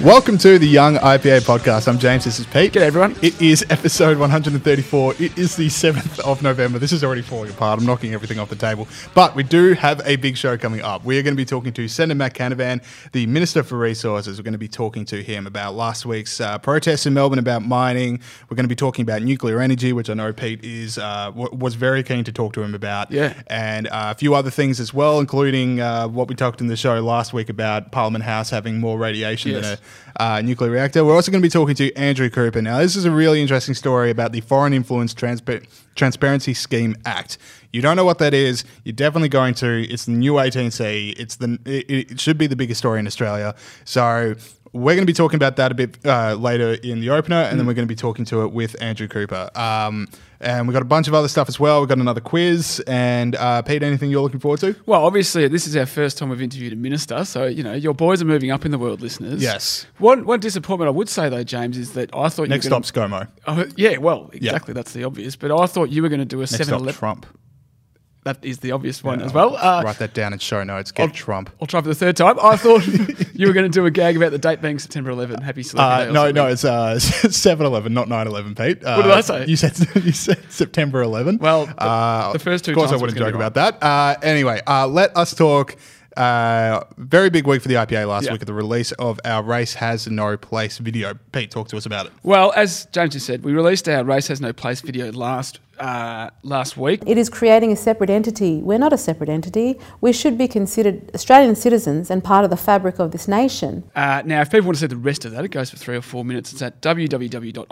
Welcome to the Young IPA podcast. I'm James. This is Pete. G'day, everyone. It is episode 134. It is the 7th of November. This is already falling apart. I'm knocking everything off the table. But we do have a big show coming up. We are going to be talking to Senator Matt Canavan, the Minister for Resources. We're going to be talking to him about last week's uh, protests in Melbourne about mining. We're going to be talking about nuclear energy, which I know Pete is uh, w- was very keen to talk to him about. Yeah. And uh, a few other things as well, including uh, what we talked in the show last week about Parliament House having more radiation Yes. than a uh, nuclear reactor. We're also going to be talking to Andrew Cooper. Now, this is a really interesting story about the Foreign Influence Transpa- Transparency Scheme Act. You don't know what that is. You're definitely going to. It's the new 18C. It's the. It, it should be the biggest story in Australia. So. We're going to be talking about that a bit uh, later in the opener, and then we're going to be talking to it with Andrew Cooper. Um, and we've got a bunch of other stuff as well. We've got another quiz. And uh, Pete, anything you're looking forward to? Well, obviously, this is our first time we've interviewed a minister, so you know your boys are moving up in the world, listeners. Yes. One one disappointment I would say though, James, is that I thought Next you were stop, gonna, ScoMo. Oh, yeah, well, exactly. That's the obvious. But I thought you were going to do a Next seven stop, eleven. Trump. That is the obvious one as well. Uh, Write that down in show notes. Get I'll- Trump. I'll try for the third time. I thought you were going to do a gag about the date being September 11. Happy Celebrity Uh, Day no, something. no, it's uh, 7-Eleven, not 9-11, Pete. Uh, What did I say? You said you said September 11. Well, the- uh, the first two Of course, I wouldn't joke about that. Uh, anyway, uh, let us talk. Uh, very big week for the IPA last Yeah. week at the release of our Race Has No Place video. Pete, talk to us about it. Well, as James just said, we released our Race Has No Place video last uh, last week. It is creating a separate entity. We're not a separate entity. We should be considered Australian citizens and part of the fabric of this nation. Uh, now, if people want to see the rest of that, it goes for three or four minutes. It's at www.ipa.org.au.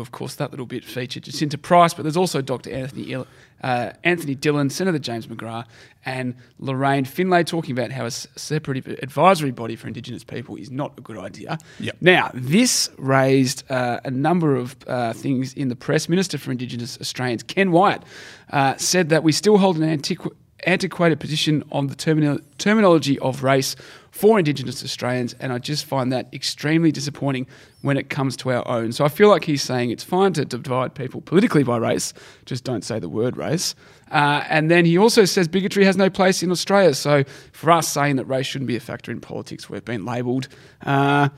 Of course, that little bit featured Jacinta Price, but there's also Dr. Anthony Il- uh, Anthony Dillon, Senator James McGrath, and Lorraine Finlay talking about how a separate advisory body for Indigenous people is not a good idea. Yep. Now, this raised uh, a number of uh, things in the press. Minister for Indigenous Australians, Ken Wyatt, uh, said that we still hold an antiqu- antiquated position on the termino- terminology of race for Indigenous Australians, and I just find that extremely disappointing when it comes to our own. So I feel like he's saying it's fine to divide people politically by race, just don't say the word race. Uh, and then he also says bigotry has no place in Australia. So for us saying that race shouldn't be a factor in politics, we've been labelled uh,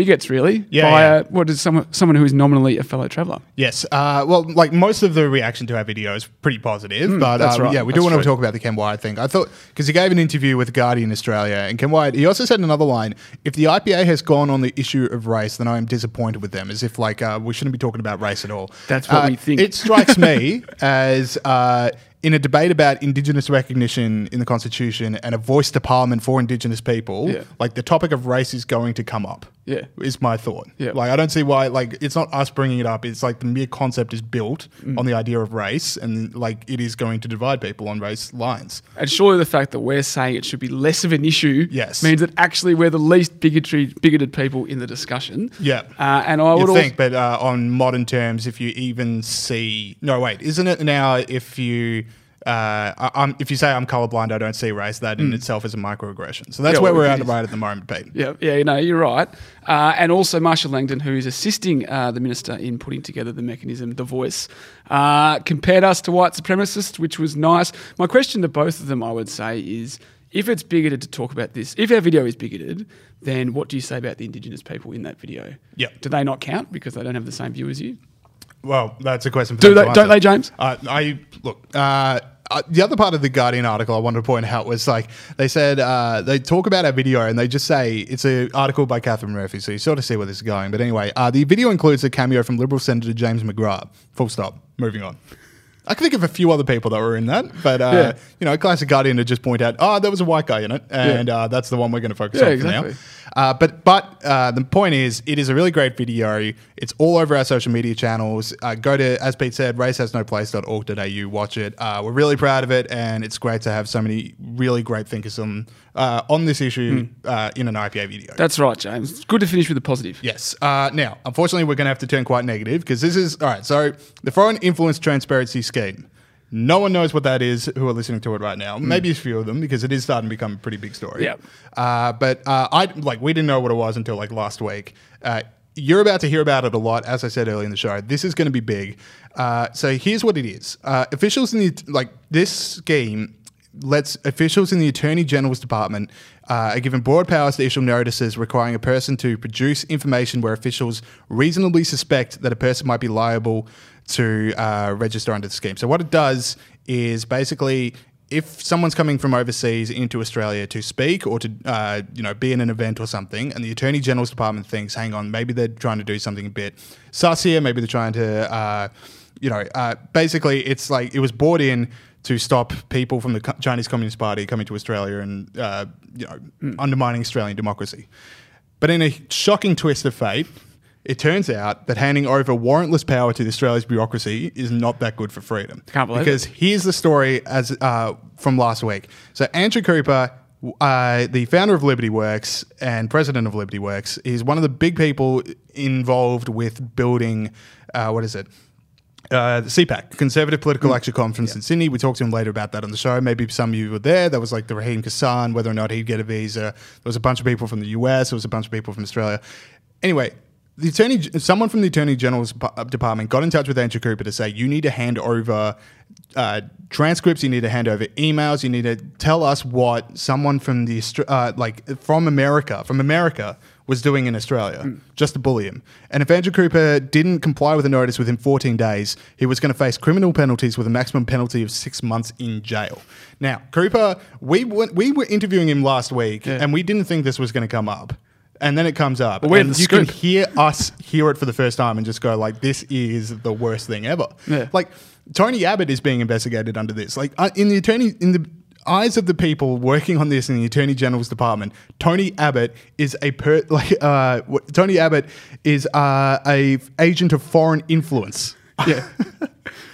bigots, really, Yeah, by yeah. Uh, what is someone, someone who is nominally a fellow traveller. Yes. Uh, well, like most of the reaction to our video is pretty positive, but Hmm, that's um, right. yeah, we do That's want to talk about the Ken Wyatt thing. I thought because he gave an interview with Guardian Australia, and Ken Wyatt he also said another line: "If the IPA has gone on the issue of race, then I am disappointed with them." As if like uh, we shouldn't be talking about race at all. That's what Uh, we think. It strikes me as. Uh, in a debate about Indigenous recognition in the Constitution and a voice to Parliament for Indigenous people, Yeah. like the topic of race is going to come up. Yeah. is my thought. Yeah. Like I don't see why. Like it's not us bringing it up. It's like the mere concept is built Mm. on the idea of race, and like it is going to divide people on race lines. And surely the fact that we're saying it should be less of an issue Yes. means that actually we're the least bigotry, bigoted people in the discussion. Yeah. Uh, and I would think, but uh, on modern terms, if you even see, no, wait, isn't it now? If you uh, I, I'm, if you say I'm colorblind, I don't see race. That in itself is a microaggression. So that's Mm. Yeah, where well, we're at right at the moment, Pete. Yeah, yeah, you know, you're right. Uh, and also Marcia Langton, who is assisting uh, the minister in putting together the mechanism, the voice, uh, compared us to white supremacists, which was nice. My question to both of them, I would say, is if it's bigoted to talk about this, if our video is bigoted, then what do you say about the Indigenous people in that video? Yep. Do they not count because they don't have the same view as you? Well, that's a question. For Do they- don't answer. they, James? Uh, I look. Uh, uh, the other part of the Guardian article I wanted to point out was like they said uh, they talk about our video and they just say it's an article by Katharine Murphy, so you sort of see where this is going. But anyway, uh, the video includes a cameo from Liberal Senator James McGrath. Full stop. Moving on. I can think of a few other people that were in that, but uh, Yeah. you know, classic Guardian to just point out, oh, there was a white guy in it, and uh, that's the one we're going to focus Yeah, on exactly. for now. Uh, but but uh, the point is, it is a really great video. It's all over our social media channels. Uh, go to, as Pete said, racehasnoplace.org.au. Watch it. Uh, we're really proud of it, and it's great to have so many really great thinkers on uh, on this issue uh, in an IPA video. That's right, James. It's good to finish with a positive. Yes. Uh, now, unfortunately, we're going to have to turn quite negative because this is all right. So, the Foreign Influence Transparency Scheme. No one knows what that is who are listening to it right now. Maybe a few of them because it is starting to become a pretty big story. Yep. Uh, but uh, I like we didn't know what it was until like last week. Uh, you're about to hear about it a lot, as I said earlier in the show. This is going to be big. Uh, so here's what it is: uh, officials in the like this scheme lets officials in the Attorney General's Department uh, are given broad powers to issue notices requiring a person to produce information where officials reasonably suspect that a person might be liable to uh, register under the scheme. So what it does is basically if someone's coming from overseas into Australia to speak or to uh, you know be in an event or something, and the Attorney General's Department thinks, hang on, maybe they're trying to do something a bit sus here, maybe they're trying to, uh, you know, uh, basically it's like it was brought in to stop people from the Chinese Communist Party coming to Australia and uh, you know undermining Australian democracy. But in a shocking twist of fate, it turns out that handing over warrantless power to Australia's bureaucracy is not that good for freedom. Can't believe because here's the story as uh, from last week. So Andrew Cooper. Uh, the founder of Liberty Works and president of Liberty Works is one of the big people involved with building, uh, what is it? Uh, the CPAC, Conservative Political Action Conference in Sydney. We talked to him later about that on the show. Maybe some of you were there. That was like the Raheem Kassam, whether or not he'd get a visa. There was a bunch of people from the US. There was a bunch of people from Australia. Anyway, the attorney, someone from the Attorney General's department got in touch with Andrew Cooper to say, you need to hand over uh, transcripts, you need to hand over emails, you need to tell us what someone from the uh, like from America, from America, was doing in Australia, just to bully him. And if Andrew Cooper didn't comply with the notice within 14 days, he was going to face criminal penalties with a maximum penalty of six months in jail. Now, Cooper, we went, we were interviewing him last week, and we didn't think this was going to come up. And then it comes up. we had and you can hear us hear it for the first time and just go like, "This is the worst thing ever." Yeah. Like Tony Abbott is being investigated under this. Like uh, in the attorney in the eyes of the people working on this in the Attorney General's department, Tony Abbott is a per like uh, Tony Abbott is uh, a agent of foreign influence. Yeah.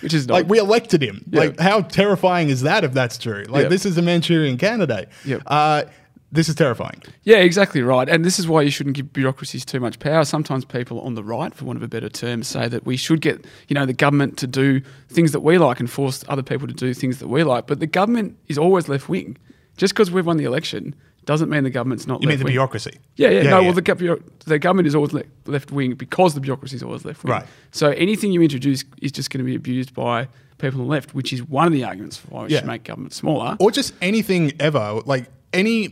Which is not. Like we elected him. Yeah. Like how terrifying is that if that's true? Like Yeah. this is a Manchurian candidate. Yep. Uh, this is terrifying. Yeah, exactly right. And this is why you shouldn't give bureaucracies too much power. Sometimes people on the right, for want of a better term, say that we should get, you know, the government to do things that we like and force other people to do things that we like. But the government is always left wing. Just because we've won the election doesn't mean the government's not You mean the wing. bureaucracy? Yeah, yeah, no. Well, the, the government is always le- left wing because the bureaucracy is always left wing. Right. So anything you introduce is just going to be abused by people on the left, which is one of the arguments for why we Yeah. should make government smaller. or just anything ever like any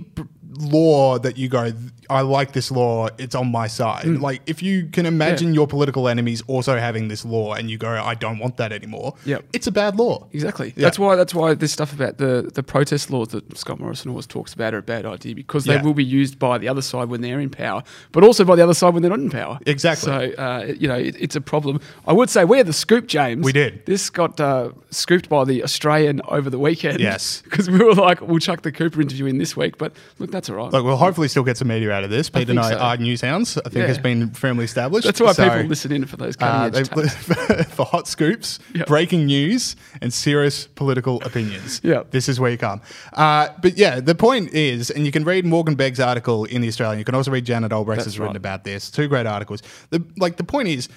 law that you go i like this law it's on my side like if you can imagine Yeah. your political enemies also having this law and you go i don't want that anymore Yep. it's a bad law Exactly. Yeah. That's why. That's why this stuff about the the protest laws that Scott Morrison always talks about are a bad idea because they Yeah. will be used by the other side when they're in power, but also by the other side when they're not in power. Exactly. So uh, you know, it, it's a problem. I would say we had the scoop, James. We did. This got uh, scooped by the Australian over the weekend. Yes. Because we were like, we'll chuck the Cooper interview in this week, but look, that's all right. Look, we'll hopefully still get some media out of this. Pete and I so. are news hounds. I think Yeah. has been firmly established. that's why So, people listen in for those cutting uh, edge for hot scoops, Yep. breaking news, and serious political opinions. Yep. This is where you come. Uh, but yeah, the point is, and you can read Morgan Begg's article in the Australian. You can also read Janet Albrechtsen That's has written about this. Two great articles. The like the point is,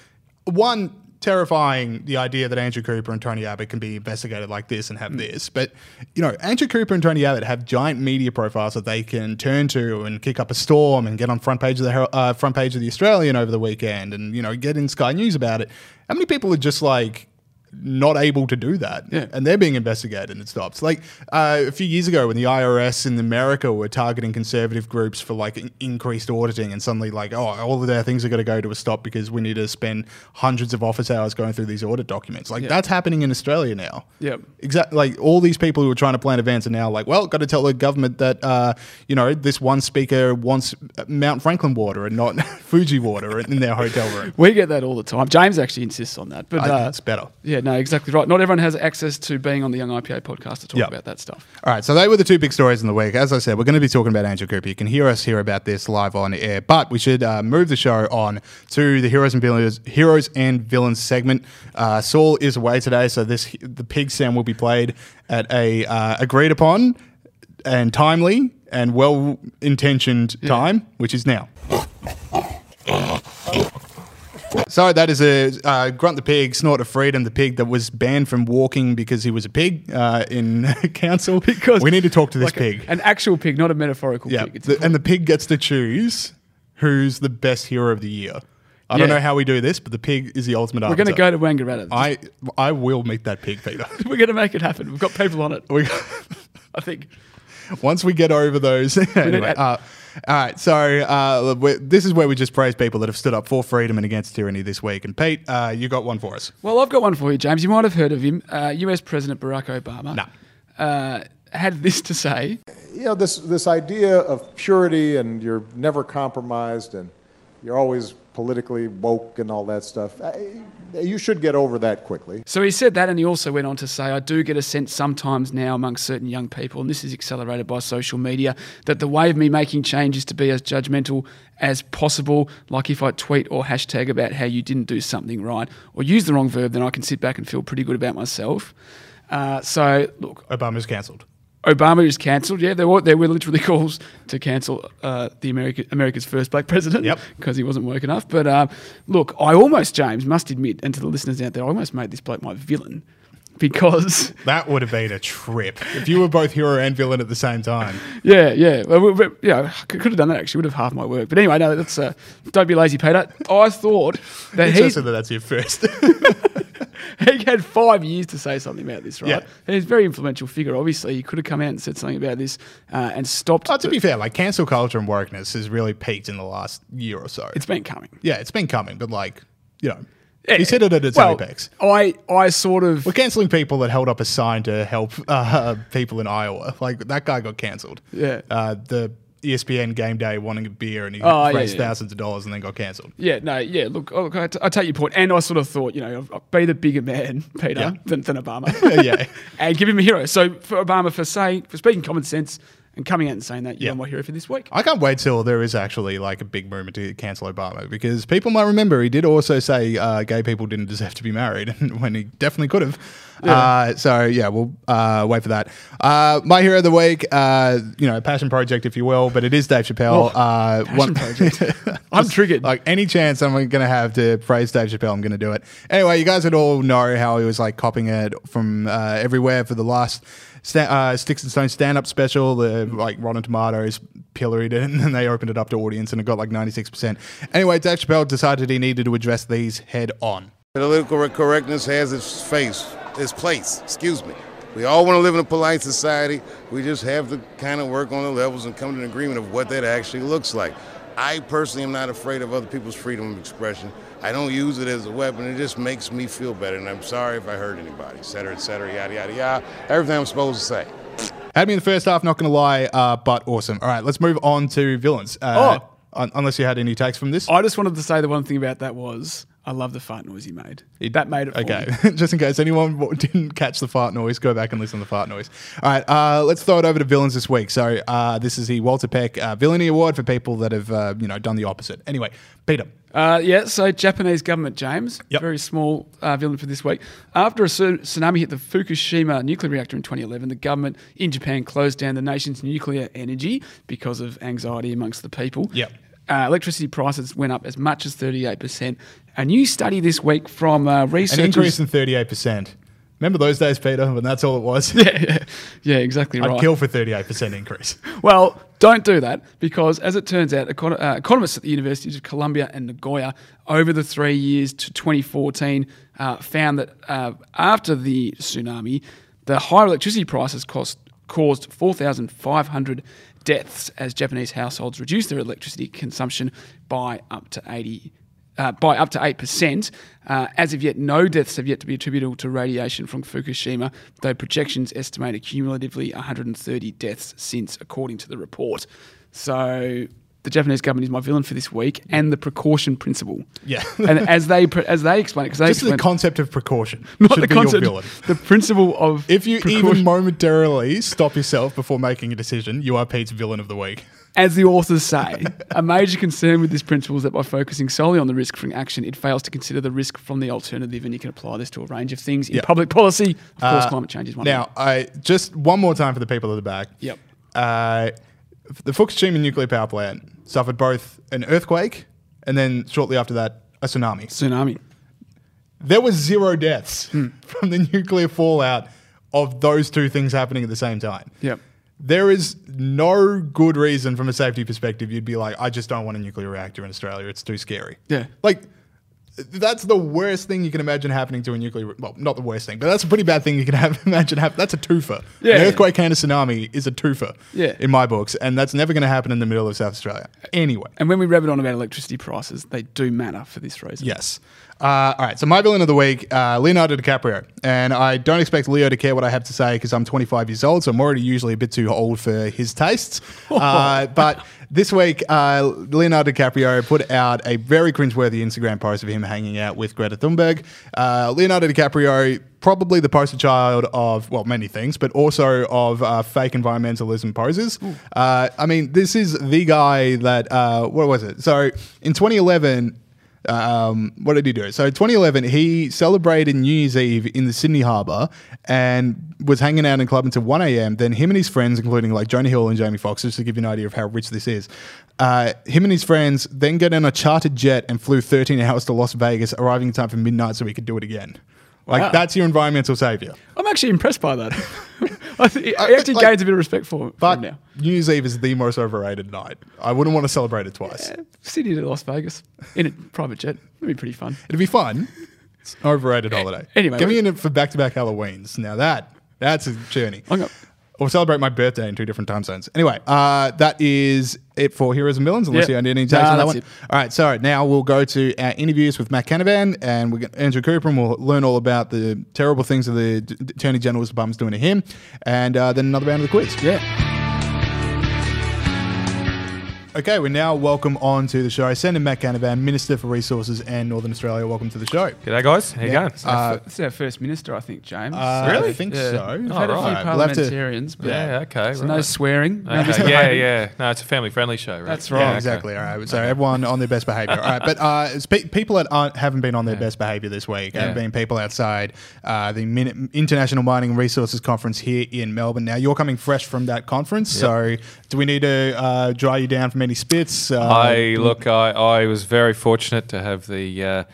one terrifying the idea that Andrew Cooper and Tony Abbott can be investigated like this and have Mm. this. But you know, Andrew Cooper and Tony Abbott have giant media profiles that they can turn to and kick up a storm and get on front page of the uh, front page of the Australian over the weekend and you know get in Sky News about it. How many people are just like not able to do that Yeah. and they're being investigated and it stops like uh, a few years ago when the irs in america were targeting conservative groups for like in- increased auditing and suddenly like oh all of their things are going to go to a stop because we need to spend hundreds of office hours going through these audit documents like Yeah. that's happening in australia now Yeah. exactly like all these people who are trying to plan events are now like well got to tell the government that uh, you know this one speaker wants mount franklin water and not fuji water in their hotel room We get that all the time. James actually insists on that, but uh, it's better Yeah, no, exactly right. Not everyone has access to being on the Young IPA podcast to talk Yeah. about that stuff. All right, so they were the two big stories in the week. As I said, we're going to be talking about Andrew Cooper. You can hear us hear about this live on air, but we should uh, move the show on to the heroes and villains, heroes and villains segment. Uh, Saul is away today, so this the pig sound will be played at a uh, agreed upon and timely and well intentioned time, which is now. So that is a uh, Grunt the Pig, Snort of Freedom, the pig that was banned from walking because he was a pig uh, in council. Because we need to talk to this like a- pig. an actual pig, not a metaphorical yeah, pig. The- and the pig gets to choose who's the best hero of the year. I don't know how we do this, but the pig is the ultimate. we're going to go to Wangaratta. I I will meet that pig, Peter. we're going to make it happen. We've got people on it. we, I think. Once we get over those, anyway. Uh, all right, so uh, this is where we just praise people that have stood up for freedom and against tyranny this week. And Pete, uh, you got one for us. Well, I've got one for you, James. You might have heard of him. Uh, US President Barack Obama No. uh, had this to say. you know this this idea of purity and you're never compromised and you're always politically woke and all that stuff. I, you should get over that quickly. So he said that, and he also went on to say, I do get a sense sometimes now amongst certain young people, and this is accelerated by social media, that the way of me making change is to be as judgmental as possible. Like if I tweet or hashtag about how you didn't do something right or use the wrong verb, then I can sit back and feel pretty good about myself. Uh, so, look, Obama's cancelled. Obama is cancelled. Yeah, there were there were literally calls to cancel uh, the America, America's first black president. Yep. because he wasn't woke enough. But uh, look, I almost James must admit, and to the listeners out there, I almost made this bloke my villain because That would have been a trip if you were both hero and villain at the same time. yeah, yeah, well, we- we- yeah, I could have done that actually. Would have half my work. But anyway, no, that's uh, don't be lazy, Peter. I thought that he Interesting that that's your first. he had five years to say something about this, right? Yeah. And he's a very influential figure. Obviously, he could have come out and said something about this uh, and stopped. oh, to be fair, like cancel culture and wokeness has really peaked in the last year or so. it's been coming. yeah, it's been coming, but like, you know. He's hit it at its well, apex. I, I sort of We're canceling people that held up a sign to help uh, people in Iowa. Like that guy got cancelled. Yeah. Uh, the ESPN game day wanting a beer and he Oh, raised yeah. thousands of dollars and then got cancelled. Yeah, no, yeah. Look, oh, look I, t- I take your point. point, and I sort of thought, you know, I'll be the bigger man, Peter, Yeah. than, than Obama. Yeah. and give him a hero. So for Obama, for saying, for speaking common sense and coming out and saying that, Yeah. you're my hero for this week. I can't wait till there is actually like a big movement to cancel Obama because people might remember he did also say uh, gay people didn't deserve to be married when he definitely could have. Uh, so yeah, we'll uh, wait for that. Uh, my hero of the week, uh, you know, a passion project, if you will, but it is Dave Chappelle. Oh, uh, passion project. I'm Just, triggered. Like any chance I'm going to have to praise Dave Chappelle, I'm going to do it. Anyway, you guys would all know how he was like copying it from uh, everywhere for the last sta- uh, Sticks and Stones stand up special. The like Rotten Tomatoes pilloried it, and then they opened it up to audience, and it got like 96%. Anyway, Dave Chappelle decided he needed to address these head on. Political correctness has its face, its place, excuse me. We all want to live in a polite society. We just have to kind of work on the levels and come to an agreement of what that actually looks like. I personally am not afraid of other people's freedom of expression. I don't use it as a weapon. It just makes me feel better. And I'm sorry if I hurt anybody, et cetera, et cetera, yada, yada, yada. Everything I'm supposed to say. Had me in the first half, not going to lie, uh, but awesome. All right, let's move on to villains. Uh, Oh. un- unless you had any takes from this. I just wanted to say the one thing about that was I love the fart noise he made. that made it for Okay, me. just in case anyone didn't catch the fart noise, go back and listen to the fart noise. All right, uh, let's throw it over to villains this week. So uh, this is the Walter Peck uh, Villainy Award for people that have uh, you know done the opposite. Anyway, Peter. Uh, yeah, so Japanese government, James, Yep. very small uh, villain for this week. After a tsunami hit the Fukushima nuclear reactor in 2011, the government in Japan closed down the nation's nuclear energy because of anxiety amongst the people. Yep. Uh, electricity prices went up as much as 38%. A new study this week from uh, An increase in thirty eight percent. Remember those days, Peter, when that's all it was? yeah, yeah, yeah, exactly I'd kill for thirty eight percent increase. Well, don't do that because, as it turns out, econ- uh, economists at the Universities of Columbia and Nagoya over the three years to 2014 uh, found that uh, after the tsunami, the higher electricity prices cost, caused 4,500 deaths as Japanese households reduce their electricity consumption by up to 80 uh, by up to 8%. Uh, as of yet, no deaths have yet to be attributable to radiation from Fukushima, though projections estimate cumulatively 130 deaths since, according to the report. So the Japanese government is my villain for this week, and the precaution principle. Yeah. and as they as they explain it, because they Just the concept of precaution not the concept, the principle of If you precaution. even momentarily stop yourself before making a decision, you are Pete's villain of the week. As the authors say, a major concern with this principle is that by focusing solely on the risk from action, it fails to consider the risk from the alternative, and you can apply this to a range of things in Yeah. public policy. Of course, Uh, climate change is one. Now. I just one more time for the people at the back. Yep. Uh, the Fukushima nuclear power plant suffered both an earthquake and then shortly after that a tsunami. tsunami. There was zero deaths Hmm. from the nuclear fallout of those two things happening at the same time. Yep. There is no good reason from a safety perspective you'd be like, I just don't want a nuclear reactor in Australia. It's too scary. Yeah. Like, That's the worst thing you can imagine happening to a nuclear. Well, not the worst thing, but that's a pretty bad thing you can have, imagine happen. That's a twofer. Yeah. An earthquake and a tsunami is a twofer. Yeah. In my books, and that's never going to happen in the middle of South Australia. Anyway. And when we rabbit on about electricity prices, they do matter for this reason. Yes. Uh, all right. So my villain of the week, uh, Leonardo DiCaprio, and I don't expect Leo to care what I have to say because I'm 25 years old, so I'm already usually a bit too old for his tastes. Uh, but this week, uh, Leonardo DiCaprio put out a very cringeworthy Instagram post of him hanging out with Greta Thunberg. Uh, Leonardo DiCaprio. Probably the poster child of, well, many things, but also of uh, fake environmentalism poses. Uh, I mean, this is the guy that, uh, what was it? So in 2011, um, what did he do? So 2011, he celebrated New Year's Eve in the Sydney Harbour and was hanging out in club until 1 a.m. Then him and his friends, including like Jonah Hill and Jamie Foxx, just to give you an idea of how rich this is, uh, him and his friends then got on a chartered jet and flew 13 hours to Las Vegas, arriving in time for midnight so he could do it again. Like Wow. that's your environmental savior. I'm actually impressed by that. I he I- uh, actually like- gains a bit of respect for, But now. New Year's Eve is the most overrated night. I wouldn't want to celebrate it twice. Sydney to Las Vegas in a private jet. It'd be pretty fun. It'd be fun. It's an overrated holiday. anyway, give me in it for back-to-back Halloweens. Now that that's a journey. Or celebrate my birthday in two different time zones. Anyway, uh, that is it for Heroes and Villains, unless Yeah. you need any takes Nah, on that one. it. All right, so now we'll go to our interviews with Matt Canavan and we get Andrew Cooper, and we'll learn all about the terrible things that the Attorney General's department's doing to him, and uh, then another round of the quiz. Yeah. Okay, we now welcome on to the show Senator Matt Canavan, Minister for Resources and Northern Australia. Welcome to the show. G'day, guys. How you Yeah. going? It's our, fir- it's our first minister, I think, James. Uh, Really? I think Yeah. so. We've Oh, had a few right. We'll to- parliamentarians, but yeah, okay. so no right. swearing. no Okay, yeah, yeah. No, it's a family-friendly show, right? That's Yeah, right. exactly. All right. So everyone on their best behavior. All right. But uh, it's pe- people that aren't, haven't been on their best behavior this week have been people outside uh, the Min- International Mining Resources Conference here in Melbourne. Now, you're coming fresh from that conference. So do we need to uh, dry you down from any spits? Uh, I look. I, I was very fortunate to have the uh,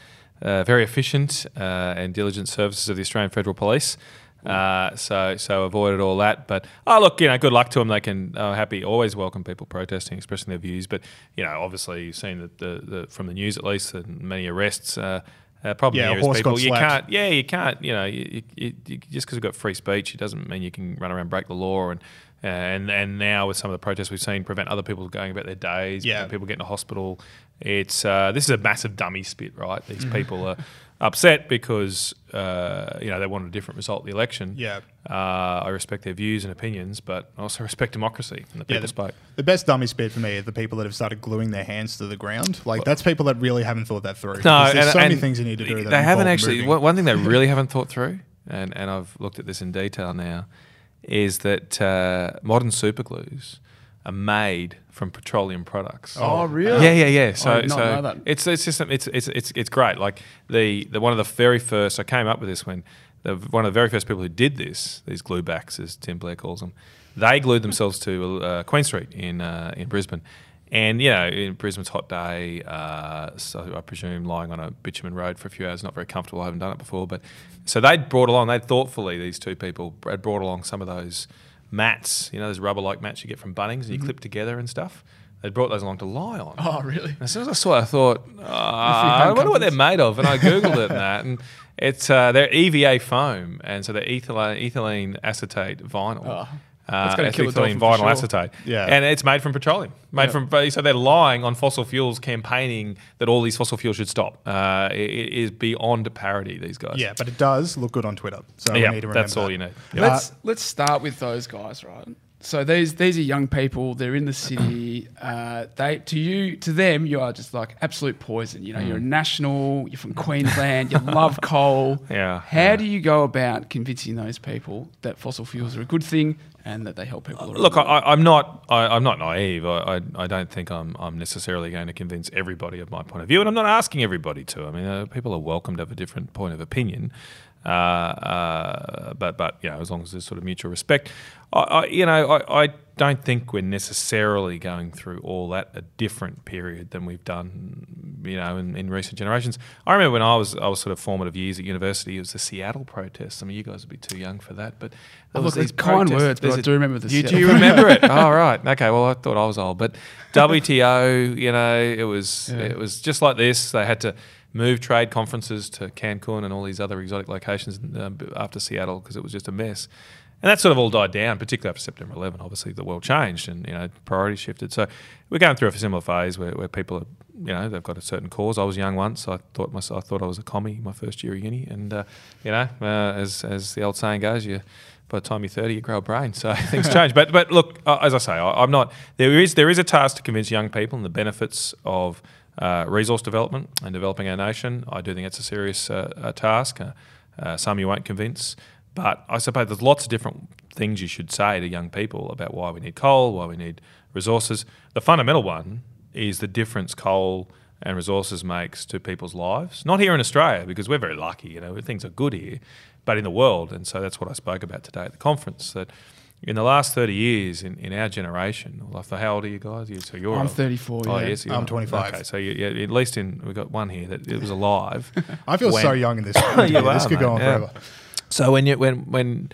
uh, very efficient uh, and diligent services of the Australian Federal Police. Uh, so, so avoided all that. But oh, look, you know, good luck to them. They can uh, happy always welcome people protesting, expressing their views. But you know, obviously, you've seen that the, the from the news at least, many arrests. Uh, uh, problem Yeah, here is horse people you can't. Yeah, you can't. You know, you, you, you, just because we've got free speech, it doesn't mean you can run around break the law and. Uh, and and now with some of the protests we've seen, prevent other people going about their days, Yeah. people getting to hospital. It's uh, this is a massive dummy spit, right? Mm-hmm. These people are upset because uh, you know they wanted a different result of the election. Yeah. uh, I respect their views and opinions, but I also respect democracy and the Yeah, people the, spoke. the best dummy spit for me are the people that have started gluing their hands to the ground. Like that's people that really haven't thought that through. No, there's and, so many things you need to do. They haven't actually. moving. One, one thing they really haven't thought through, and, and I've looked at this in detail now, is that uh, modern superglues are made from petroleum products. Oh, really? Yeah, yeah, yeah. So, I did not so it's it's just it's it's it's it's great. Like the the one of the very first. I came up with this when the one of the very first people who did this, these glue backs, as Tim Blair calls them, they glued themselves to uh, Queen Street in uh, in Brisbane. And you know, in Brisbane's hot day, uh, so I presume lying on a bitumen road for a few hours, not very comfortable. I haven't done it before, but so they'd brought along, they'd thoughtfully these two people had brought along some of those mats, you know, those rubber-like mats you get from Bunnings and you clip together and stuff. They brought those along to lie on. Oh, really? As soon as I saw it, I thought, uh, I wonder what they're made of. And I Googled it and that. And it's uh, they're EVA foam. And so they're ethylene, ethylene acetate vinyl. Oh, Uh, that's gonna kill a ethylene vinyl sure. acetate. Yeah. And it's made from petroleum. Made Yeah. from So they're lying on fossil fuels, campaigning that all these fossil fuels should stop. Uh, it, it is beyond parody, these guys. Yeah, but it does look good on Twitter. So Yeah, we need to remember that's all that. you need. Let's let's start with those guys, right? So these these are young people. They're in the city. Uh, they to you to them, you are just like absolute poison. You know, you're a national. You're from Queensland. you love coal. Yeah, How yeah. do you go about convincing those people that fossil fuels are a good thing and that they help people? Look, I, I'm not. I, I'm not naive. I, I, I don't think I'm. I'm necessarily going to convince everybody of my point of view, and I'm not asking everybody to. I mean, uh, people are welcome to have a different point of opinion, uh, uh, but but you know, as long as there's sort of mutual respect, I, I you know, I, I don't think we're necessarily going through all that a different period than we've done you know, in, in recent generations. I remember when I was I was sort of formative years at university. It was the Seattle protests. I mean, you guys would be too young for that, but there Oh, look, there's kind protests- words, but I do remember the You, do you remember it? Oh, right. Okay. Well, I thought I was old, but WTO. You know, it was it was just like this. They had to move trade conferences to Cancun and all these other exotic locations um, after Seattle because it was just a mess. And that sort of all died down, particularly after September 11. Obviously, the world changed and you know priorities shifted. So we're going through a similar phase where, where people are, you know, they've got a certain cause. I was young once. I thought myself, I thought I was a commie my first year of uni, and uh, you know, uh, as as the old saying goes, you by the time you're 30, you grow a brain. So things change. But but look, uh, as I say, I, I'm not. There is there is a task to convince young people and the benefits of uh, resource development and developing our nation. I do think it's a serious uh, uh, task. Uh, uh, some you won't convince, but I suppose there's lots of different things you should say to young people about why we need coal, why we need resources. The fundamental one is the difference coal and resources makes to people's lives. Not here in Australia because we're very lucky, you know, things are good here, but in the world. And so that's what I spoke about today at the conference. That in the last 30 years in, in our generation, like the, how old are you guys? You, so you're I'm old. 34, Oh, yeah. yes, I'm old. 25. Okay, so you, yeah, at least in we've got one here that it was alive. I feel when- so young in this. You this are, could go on yeah. forever. So when you when when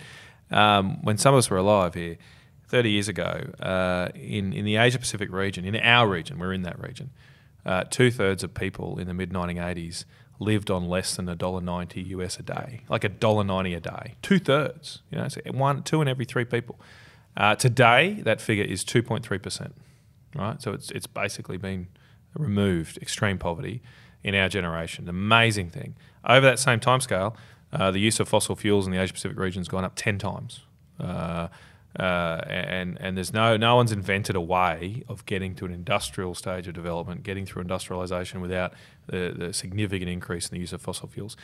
um, when some of us were alive here, thirty years ago, uh, in in the Asia Pacific region, in our region, we're in that region. Uh, Two thirds of people in the mid 1980s lived on less than a dollar ninety US a day, like a dollar ninety a day. Two thirds, you know, so one, two in every three people. Uh, today, that figure is two point three percent. Right, so it's it's basically been removed extreme poverty in our generation. Amazing thing. Over that same timescale, the use of fossil fuels in the Asia Pacific region has gone up ten times. Uh, uh, and and there's no no one's invented a way of getting to an industrial stage of development, getting through industrialization without the, the significant increase in the use of fossil fuels.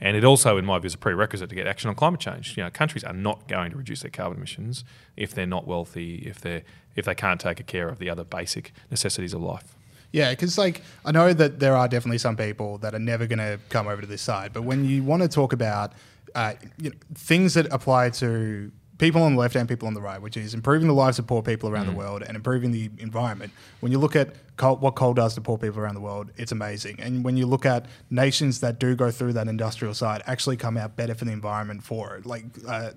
And it also, in my view, is a prerequisite to get action on climate change. You know, countries are not going to reduce their carbon emissions if they're not wealthy, if they if they can't take care of the other basic necessities of life. Yeah, because like I know that there are definitely some people that are never going to come over to this side, but when you want to talk about uh, you know, things that apply to people on the left and people on the right, which is improving the lives of poor people around the world and improving the environment. When you look at coal, what coal does to poor people around the world, it's amazing. And when you look at nations that do go through that industrial side, actually come out better for the environment for it. Like uh,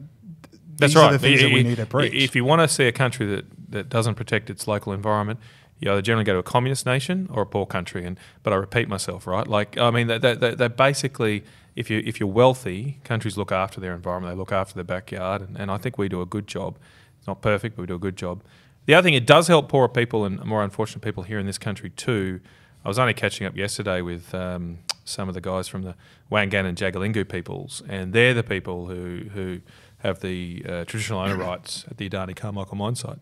That's these right. are the things that we need to preach. If you want to see a country that, that doesn't protect its local environment, you either generally go to a communist nation or a poor country. And but I repeat myself, right? Like I mean, they basically, if you if you're wealthy, countries look after their environment. They look after their backyard, and, and I think we do a good job. It's not perfect, but we do a good job. The other thing, it does help poorer people and more unfortunate people here in this country too. I was only catching up yesterday with um, some of the guys from the Wangan and Jagalingou peoples, and they're the people who who have the uh, traditional owner rights at the Adani Carmichael mine site.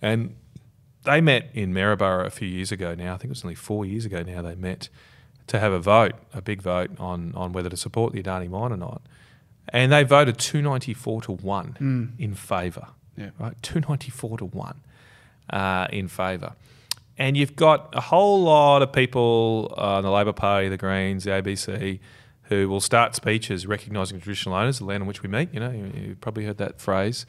And they met in Maryborough a few years ago now. I think it was only four years ago now they met to have a vote, a big vote on, on whether to support the Adani mine or not. And they voted 294 to 1 in favour. Yeah. Right? 294 to 1 uh, in favour. And you've got a whole lot of people uh, the Labor Party, the Greens, the ABC, who will start speeches recognising traditional owners, the land on which we meet. You know, you, you've probably heard that phrase.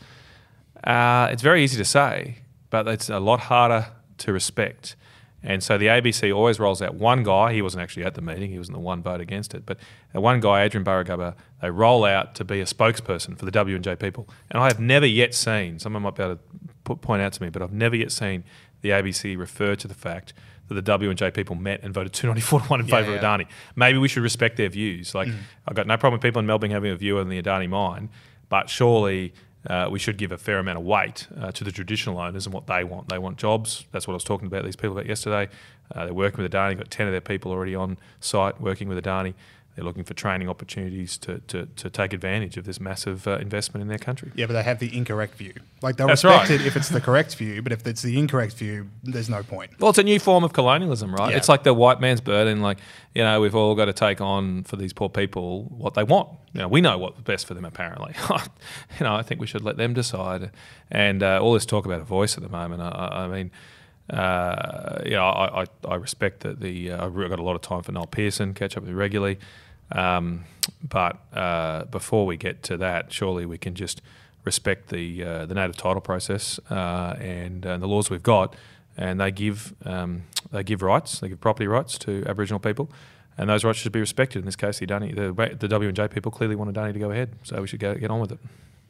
Uh, it's very easy to say, but it's a lot harder to respect. And so the ABC always rolls out one guy. He wasn't actually at the meeting. He wasn't the one vote against it. But uh, one guy, Adrian Burragubba, they roll out to be a spokesperson for the W and J people. And I have never yet seen. Someone might be able to put, point out to me, but I've never yet seen the ABC refer to the fact that the W and J people met and voted 294 to one in Yeah, favour of. Adani. Maybe we should respect their views. Like I've got no problem with people in Melbourne having a view on the Adani mine, but surely uh, we should give a fair amount of weight uh, to the traditional owners and what they want. They want jobs. That's what I was talking about these people about yesterday. Uh, they're working with Adani. Got ten of their people already on site working with Adani. They're looking for training opportunities to, to, to take advantage of this massive uh, investment in their country. Yeah, but they have the incorrect view. Like they'll That's respect right. it if it's the correct view, but if it's the incorrect view, there's no point. Well, it's a new form of colonialism, right? Yeah. It's like the white man's burden. Like, you know, we've all got to take on for these poor people what they want. You know, we know what's best for them, apparently. you know, I think we should let them decide. And uh, all this talk about a voice at the moment, I, I I mean, uh, I, I, I respect that the uh, I've got a lot of time for Noel Pearson, catch up with him regularly. Um, but uh, before we get to that, surely we can just respect the uh, the native title process uh, and uh, the laws we've got and they give um, they give rights, they give property rights to Aboriginal people, and those rights should be respected. In this case, the Adani, the, the W and J people clearly wanted Adani to go ahead, so we should go, get on with it.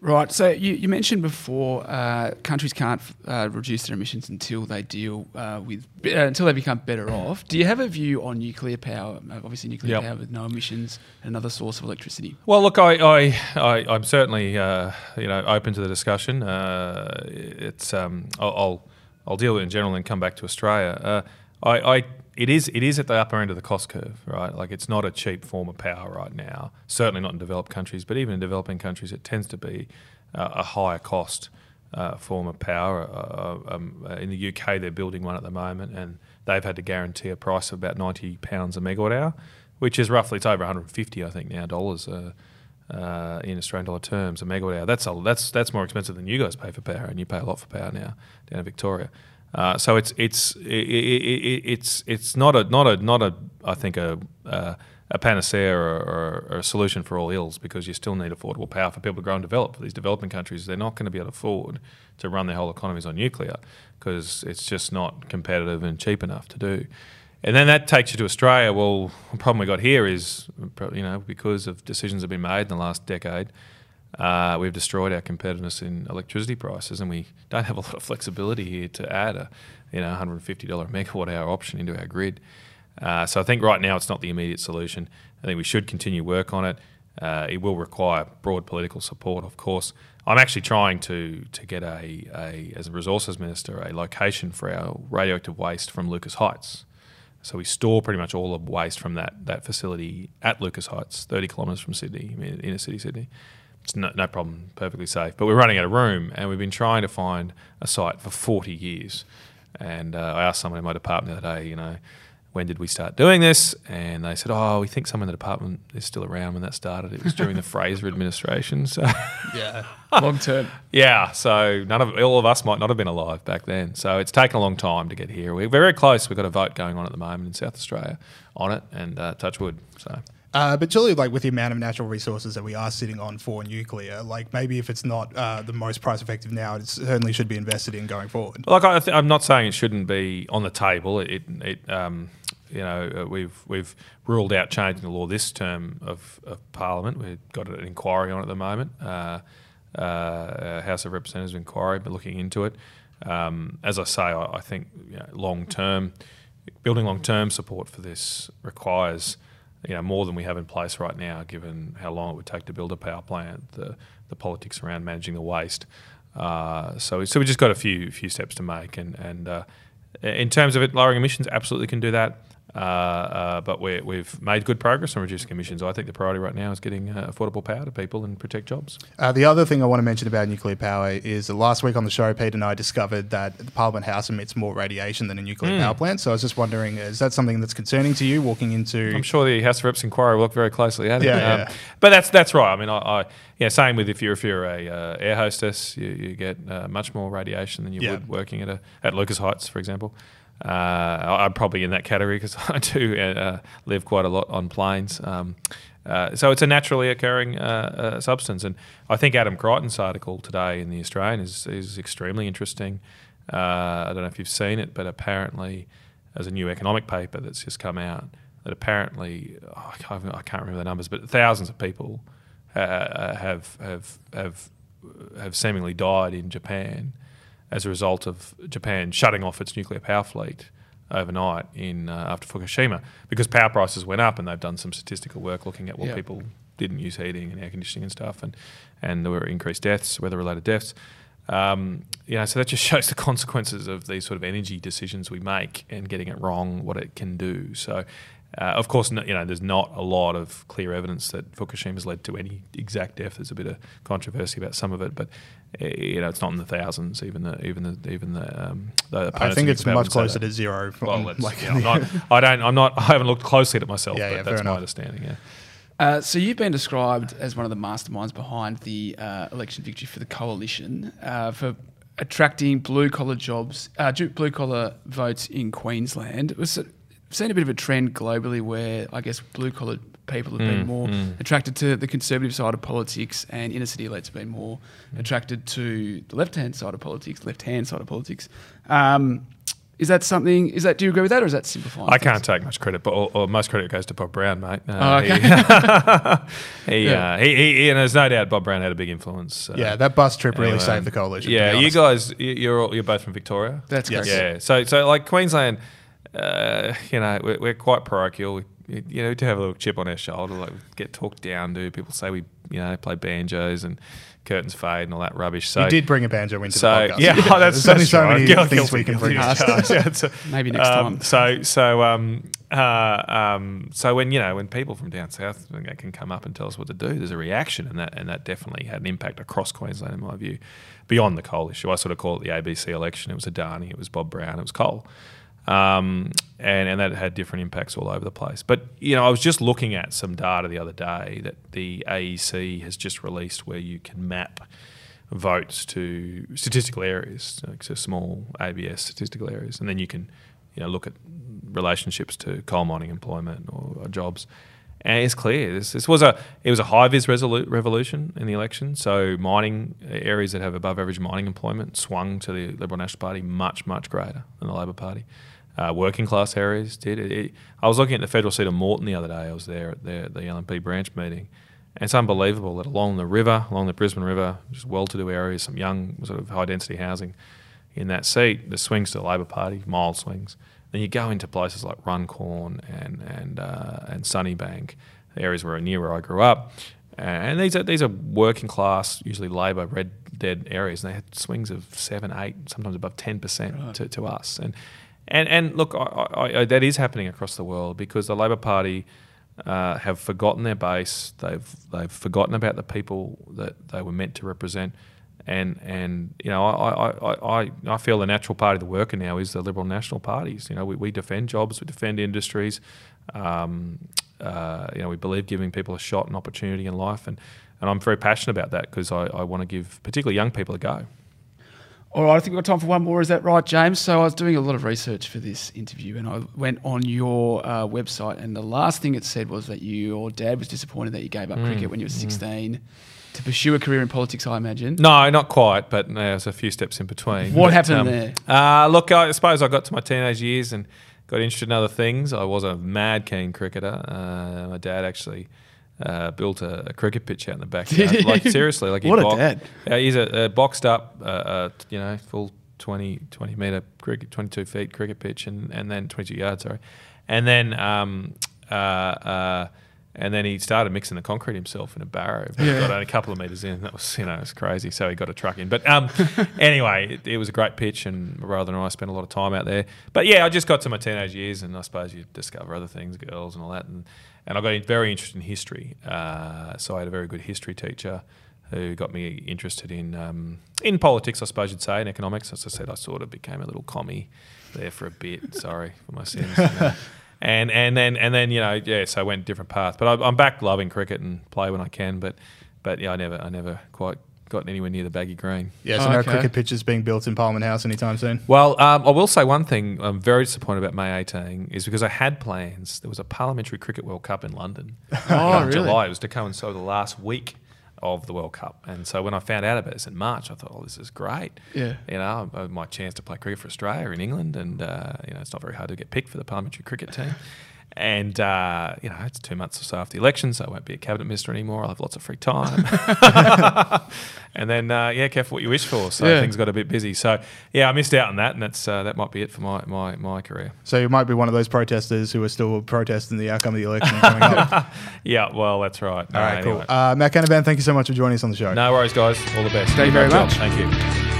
Right. So you, you mentioned before uh, countries can't uh, reduce their emissions until they deal uh, with uh, until they become better off. Do you have a view on nuclear power? Obviously, nuclear Yep. power with no emissions, another source of electricity. Well, look, I, I, I I'm certainly uh, you know open to the discussion. Uh, it's um, I'll, I'll I'll deal with it in general and come back to Australia. Uh, I, I it is it is at the upper end of the cost curve, right? Like it's not a cheap form of power right now. Certainly not in developed countries, but even in developing countries, it tends to be uh, a higher cost uh, form of power. Uh, um, uh, in the UK, they're building one at the moment, and they've had to guarantee a price of about ninety pounds a megawatt hour, which is roughly it's over one hundred and fifty, I think, now dollars. Uh, uh, in Australian dollar terms, a megawatt hour. That's a, that's that's more expensive than you guys pay for power, and you pay a lot for power now down in Victoria. Uh, so it's it's i i i it's it's not a not a not a I think a uh, a panacea or, or, or a solution for all ills because you still need affordable power for people to grow and develop. For these developing countries, they're not going to be able to afford to run their whole economies on nuclear because it's just not competitive and cheap enough to do. And then that takes you to Australia. Well, the problem we got here is, you know, because of decisions that have been made in the last decade, uh, we've destroyed our competitiveness in electricity prices, and we don't have a lot of flexibility here to add a, you know, $150 megawatt hour option into our grid. Uh, so I think right now it's not the immediate solution. I think we should continue work on it. Uh, it will require broad political support, of course. I'm actually trying to to get a, a as a resources minister a location for our radioactive waste from Lucas Heights. So we store pretty much all the waste from that that facility at Lucas Heights, 30 kilometres from Sydney, inner city Sydney. It's no, no problem, perfectly safe. But we're running out of room, and we've been trying to find a site for 40 years. And uh, I asked someone in my department the other day, you know, when did we start doing this? And they said, oh, we think someone in the department is still around when that started. It was during the Fraser administration. So Yeah. Long term. yeah, so none of all of us might not have been alive back then. So it's taken a long time to get here. We're very close. We've got a vote going on at the moment in South Australia on it, and uh, touch wood. So Uh, but surely, like with the amount of natural resources that we are sitting on for nuclear, like maybe if it's not uh, the most price effective now, it certainly should be invested in going forward. Like I I'm not saying it shouldn't be on the table. It, it um, you know, uh, we've we've ruled out changing the law this term of, of Parliament. We've got an inquiry on at the moment. Uh, uh, House of Representatives inquiry, but looking into it. Um, as I say, I, I think you know, long term, building long term support for this requires you know more than we have in place right now, given how long it would take to build a power plant, the the politics around managing the waste. Uh, so so we just got a few few steps to make, and and uh, in terms of it lowering emissions, absolutely can do that. Uh, uh, but we we've made good progress on reducing emissions. I think the priority right now is getting uh, affordable power to people and protect jobs. Uh, the other thing I want to mention about nuclear power is that last week on the show, Pete and I discovered that the Parliament House emits more radiation than a nuclear Hmm. power plant. So I was just wondering, is that something that's concerning to you walking into? I'm sure the House of Reps inquiry will look very closely at it. Um, Yeah, yeah. But that's that's right. I mean, I, I yeah, same with if you're if you're a uh, air hostess, you, you get uh, much more radiation than you Yeah. would working at a at Lucas Heights, for example. Uh, I'm probably in that category because I do uh, live quite a lot on planes. Um, uh, so it's a naturally occurring uh, uh, substance, and I think Adam Creighton's article today in the Australian is is extremely interesting. Uh, I don't know if you've seen it, but apparently, there's a new economic paper that's just come out that apparently oh, I can't I can't remember the numbers, but thousands of people uh, have have have have seemingly died in Japan as a result of Japan shutting off its nuclear power fleet overnight in uh, after Fukushima because power prices went up and they've done some statistical work looking at what people didn't use heating and air conditioning and stuff and and there were increased deaths weather related deaths. Um, you know so that just shows the consequences of these sort of energy decisions we make and getting it wrong what it can do. So uh, of course, no, you know, there's not a lot of clear evidence that Fukushima has led to any exact death. There's a bit of controversy about some of it, but uh, you know, it's not in the thousands. Even the even the even the. Um, the I think it's much closer to zero. Well, like- yeah, I'm not, I don't. I'm not. I haven't looked closely at it myself, Yeah, but yeah, that's my enough. understanding. Yeah. Uh, so you've been described as one of the masterminds behind the uh, election victory for the coalition uh, for attracting blue collar jobs, uh, blue collar votes in Queensland. We've se- seen a bit of a trend globally where I guess blue collar people have been Mm, more mm. attracted to the conservative side of politics, and inner city elites have been more Mm. attracted to the left hand side of politics, left hand side of politics. Um, Is that something? Is that? Do you agree with that, or is that simplifying? I things? can't take much credit, but or, or most credit goes to Bob Brown, mate. Uh, Oh, okay. He, he, Yeah. uh, he, he, he- and there's no doubt Bob Brown had a big influence. Uh, Yeah, that bus trip really anyway. saved the coalition. Yeah, you guys, you- you're all, you're both from Victoria. That's Yes. correct. Yeah, so so like Queensland, uh, you know, we're, we're quite parochial. We, you know, we do have a little chip on our shoulder, like we get talked down to. People say we, you know, play banjos and curtains fade and all that rubbish. So you did bring a banjo into so the podcast. yeah, oh, that's, There's only so right. many Guil- things guilty, we can bring. guilty up. as. Yeah, it's a- Maybe next um, time. So so um uh, um so when you know when people from down south can come up and tell us what to do, there's a reaction, and that and that definitely had an impact across Queensland, in my view, beyond the coal issue. I sort of call it the ABC election. It was a Adani, it was Bob Brown, it was coal. Um, and, and that had different impacts all over the place. But, you know, I was just looking at some data the other day that the AEC has just released where you can map votes to statistical areas, like so small ABS statistical areas, and then you can, you know, look at relationships to coal mining employment or, or jobs. And it's clear this, this was a it was a high vis revolution in the election. So mining areas that have above average mining employment swung to the Liberal National Party much much greater than the Labor Party. Uh, working class areas did. It, it- I was looking at the federal seat of Moreton the other day. I was there at the, the LNP branch meeting, and it's unbelievable that along the river, along the Brisbane River, just well-to-do areas, some young sort of high-density housing in that seat, the swings to the Labor Party, mild swings. Then you go into places like Runcorn and and uh, and Sunnybank, areas where near where I grew up, and these are these are working class, usually Labor red dead areas, and they had swings of seven, eight, sometimes above ten percent to, to us. And and and look, I, I, I, that is happening across the world because the Labor Party uh, have forgotten their base. They've they've forgotten about the people that they were meant to represent. And and you know I, I, I, I- feel the natural party of the worker now is the Liberal National parties. You know we, we defend jobs, we defend industries. Um, uh, you know we believe giving people a shot and opportunity in life, and, and I'm very passionate about that because I, I want to give particularly young people a go. All right, I think we've got time for one more. Is that right, James? So I was doing a lot of research for this interview, and I went on your uh, website, and the last thing it said was that your dad was disappointed that you gave up Mm, cricket when you were 16 to pursue a career in politics. I imagine. No, not quite, but uh, there's a few steps in between. What But, happened there? Uh, look, I suppose I got to my teenage years and got interested in other things. I was a mad keen cricketer. Uh, my dad actually uh, built a, a cricket pitch out in the backyard. like seriously, like he What a dad. Yeah, he's a, a boxed up, uh, uh, you know, full 20, 20 meter cricket, twenty two feet cricket pitch, and, and then twenty two yards, sorry, and then um, uh, uh, and then he started mixing the concrete himself in a barrow. But he got only a couple of meters in. That was you know it was crazy. So he got a truck in. But um, anyway, it, it was a great pitch, and my brother and I spent a lot of time out there. But yeah, I just got to my teenage years, and I suppose you discover other things, girls and all that, and and I got very interested in history. Uh, so I had a very good history teacher who got me interested in um, in politics, I suppose you'd say, and economics. As I said, I sort of became a little commie there for a bit. Sorry for my sins. and and then and then you know yeah, so I went different paths. But I, I'm back loving cricket and play when I can. But but yeah, I never I never quite got anywhere near the baggy green. Yeah, so Oh, no okay. cricket pitches being built in Parliament House anytime soon. Well, um, I will say one thing I'm very disappointed about May 18 is because I had plans. There was a Parliamentary Cricket World Cup in London Oh, in really? July. It was to coincide with the last week of the World Cup. And so when I found out about this in March, I thought, oh, this is great. Yeah. You know, my chance to play cricket for Australia in England. And, uh, you know, it's not very hard to get picked for the Parliamentary Cricket team. And, uh, you know, it's two months or so after the election, so I won't be a cabinet minister anymore. I'll have lots of free time. and then, uh, yeah, careful what you wish for. So Yeah. things got a bit busy. So, yeah, I missed out on that, and that's uh, that might be it for my, my, my career. So you might be one of those protesters who are still protesting the outcome of the election coming up. Yeah, well, that's right. All right, cool. Uh, Matt Canavan, thank you so much for joining us on the show. no worries, guys. All the best. Thank you very Great job. much. Thank you.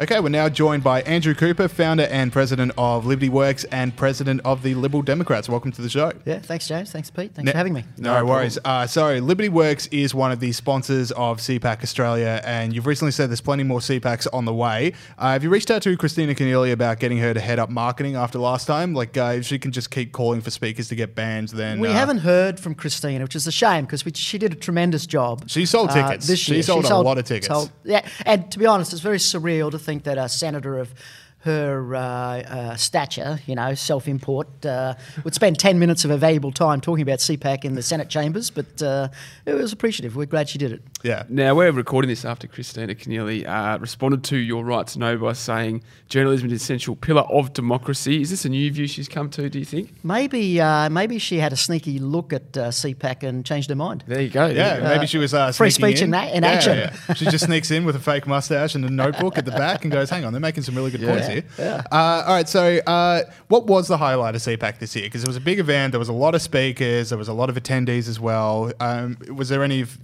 Okay, we're now joined by Andrew Cooper, founder and president of Liberty Works and president of the Liberal Democrats. Welcome to the show. Yeah, thanks, James. Thanks, Pete. Thanks Ne- for having me. No, worries. Uh, so, Liberty Works is one of the sponsors of CPAC Australia, and you've recently said there's plenty more CPACs on the way. Uh, have you reached out to Kristina Keneally about getting her to head up marketing after last time? Like, uh, if she can just keep calling for speakers to get banned, then We uh, haven't heard from Kristina, which is a shame because she did a tremendous job. She sold uh, tickets. this year. She year. sold a lot of tickets. yeah, and to be honest, it's very surreal to think that a senator of her uh, uh, stature, you know, self import, uh, would spend 10 minutes of her valuable time talking about CPAC in the Senate chambers, but uh, it was appreciative. We're glad she did it. Yeah. Now, we're recording this after Kristina Keneally uh, responded to your right to know by saying journalism is an essential pillar of democracy. Is this a new view she's come to, do you think? Maybe uh, maybe she had a sneaky look at uh, CPAC and changed her mind. There you go. there Yeah, you go. maybe she was uh, free speech in that- in Yeah, action. yeah. She just sneaks in with a fake mustache and a notebook at the back and goes, "Hang on, they're making some really good points here." Uh, all right, so uh, what was the highlight of CPAC this year? Because it was a big event. There was a lot of speakers. There was a lot of attendees as well. Um, was there any f-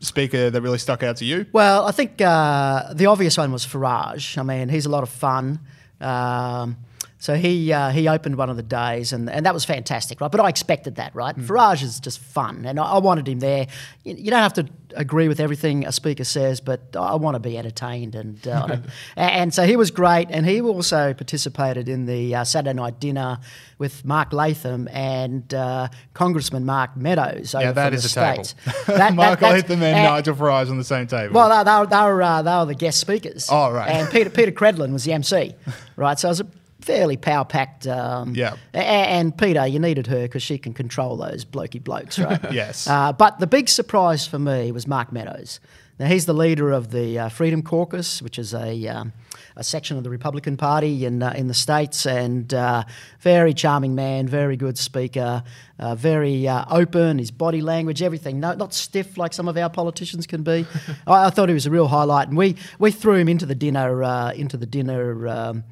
speaker that really stuck out to you? Well, I think uh, the obvious one was Farage. I mean, he's a lot of fun. Um, so he uh, he opened one of the days, and, and that was fantastic, right? But I expected that, right? Farage is just fun, and I, I wanted him there. You, you don't have to agree with everything a speaker says, but I want to be entertained, and uh, and, so he was great, and he also participated in the uh, Saturday night dinner with Mark Latham and uh, Congressman Mark Meadows. Yeah, that is the a table. States. That- Mark that- Latham and and- Nigel Farage on the same table. well, they, they, were, they, were, uh, they were the guest speakers. Oh, right. And Peta Peta Credlin was the MC, right? So it was a fairly power packed. Um, Yeah. And Peta, you needed her because she can control those blokey blokes, right? Yes. Uh, but the big surprise for me was Mark Meadows. Now he's the leader of the uh, Freedom Caucus, which is a um, a section of the Republican Party in uh, in the states, and uh, very charming man, very good speaker, uh, very uh, open. His body language, everything, no, not stiff like some of our politicians can be. I, I thought he was a real highlight, and we we threw him into the dinner uh, into the dinner. Um,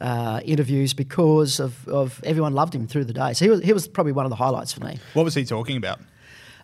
uh, interviews because of, of everyone loved him through the day. So he was, he was probably one of the highlights for me. what was he talking about?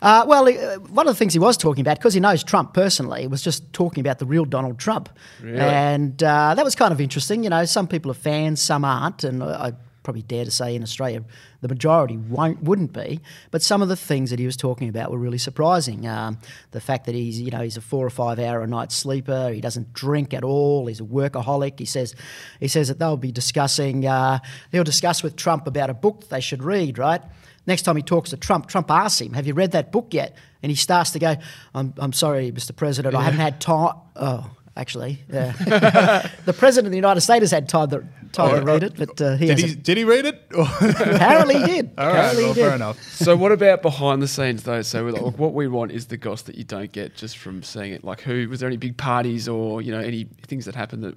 Uh, well, uh, one of the things he was talking about, because he knows Trump personally, was just talking about the real Donald Trump. And uh, that was kind of interesting. You know, some people are fans, some aren't. And I probably dare to say in Australia, the majority won't, wouldn't be. But some of the things that he was talking about were really surprising. Um, the fact that he's, you know, he's a four or five hour a night sleeper. He doesn't drink at all. He's a workaholic. He says, he says that they'll be discussing, uh, he'll discuss with Trump about a book they should read, right? Next time he talks to Trump, Trump asks him, Have you read that book yet? And he starts to go, I'm, I'm sorry, Mr. President, I haven't had time. Oh, actually, yeah. the President of the United States has had time to, time to read it, but uh, he Did he, did he read it? Apparently he did. All right, Apparently well, he did. fair enough. so what about behind the scenes though? So like, look, what we want is the goss that you don't get just from seeing it. Like who was there any big parties or you know any things that happened that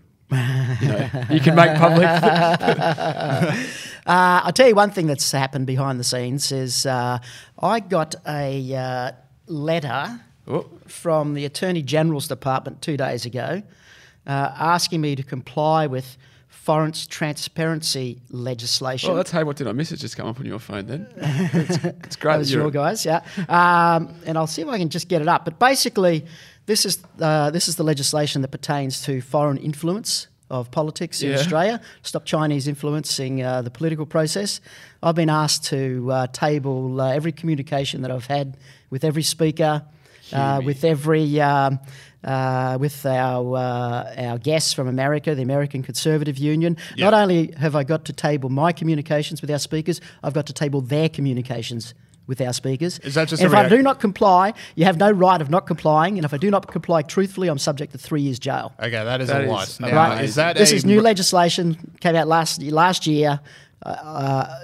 you know you can make public? Uh, I'll tell you one thing that's happened behind the scenes is uh, I got a uh, letter Oh. from the Attorney General's Department two days ago uh, asking me to comply with foreign transparency legislation. oh, that's hey, what did I miss? It's just come up on your phone then. It's, it's great. That was your guys, yeah. Um, and I'll see if I can just get it up. But basically, this is uh, this is the legislation that pertains to foreign influence of politics in Australia. Stop Chinese influencing uh, the political process. I've been asked to uh, table uh, every communication that I've had with every speaker, uh, with every. Um, uh, with our uh, our guests from America, the American Conservative Union. Not only have I got to table my communications with our speakers, I've got to table their communications with our speakers. Is that just And if I do not comply, you have no right of not complying, and if I do not comply truthfully, I'm subject to three years jail. Okay, that is That a is lot. Now, amazing. is that This a is new r- legislation came out last last year. Uh, uh,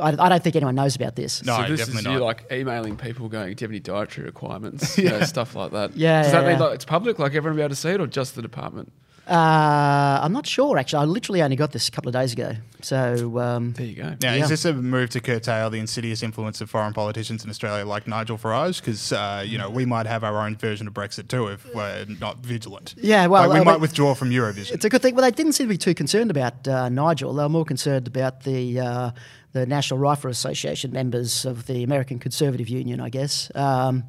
I, I don't think anyone knows about this. No, so this definitely is not. you like emailing people going, "Do you have any dietary requirements?" You know, stuff like that. Yeah, Does that yeah, mean like it's public, like everyone will be able to see it, or just the department? Uh, I'm not sure actually. I literally only got this a couple of days ago. So um, There you go. Now, Yeah. is this a move to curtail the insidious influence of foreign politicians in Australia like Nigel Farage? Because, uh, you know, we might have our own version of Brexit too if we're not vigilant. Yeah, well, Like, we uh, might but- withdraw from Eurovision. It's a good thing. Well, they didn't seem to be too concerned about uh, Nigel. They were more concerned about the uh, the National Rifle Association members of the American Conservative Union, I guess. Um,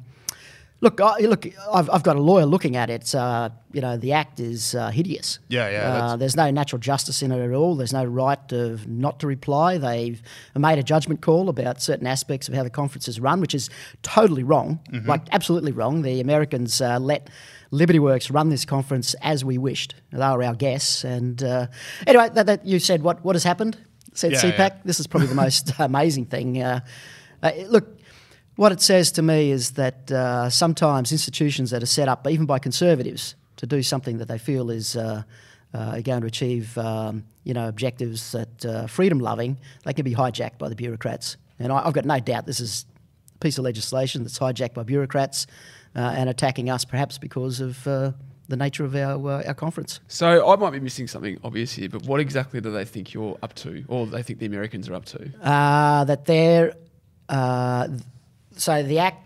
look, I, look, I've, I've got a lawyer looking at it. Uh, you know, the act is uh, hideous. Yeah, yeah, Uh, there's no natural justice in it at all. There's no right of not to reply. They've made a judgment call about certain aspects of how the conference is run, which is totally wrong, Mm-hmm. like absolutely wrong. The Americans uh, let Liberty Works run this conference as we wished. They were our guests, and uh, anyway, that, that you said what what has happened? Said Yeah, CPAC. yeah. This is probably the most amazing thing. Uh, uh, look, what it says to me is that uh, sometimes institutions that are set up, even by conservatives, to do something that they feel is uh, uh, going to achieve, um, you know, objectives that uh, freedom loving, they can be hijacked by the bureaucrats. And I, I've got no doubt this is a piece of legislation that's hijacked by bureaucrats uh, and attacking us, perhaps because of uh, the nature of our uh, our conference. So I might be missing something obvious here, but what exactly do they think you're up to, or they think the Americans are up to? uh, that they're uh, so the act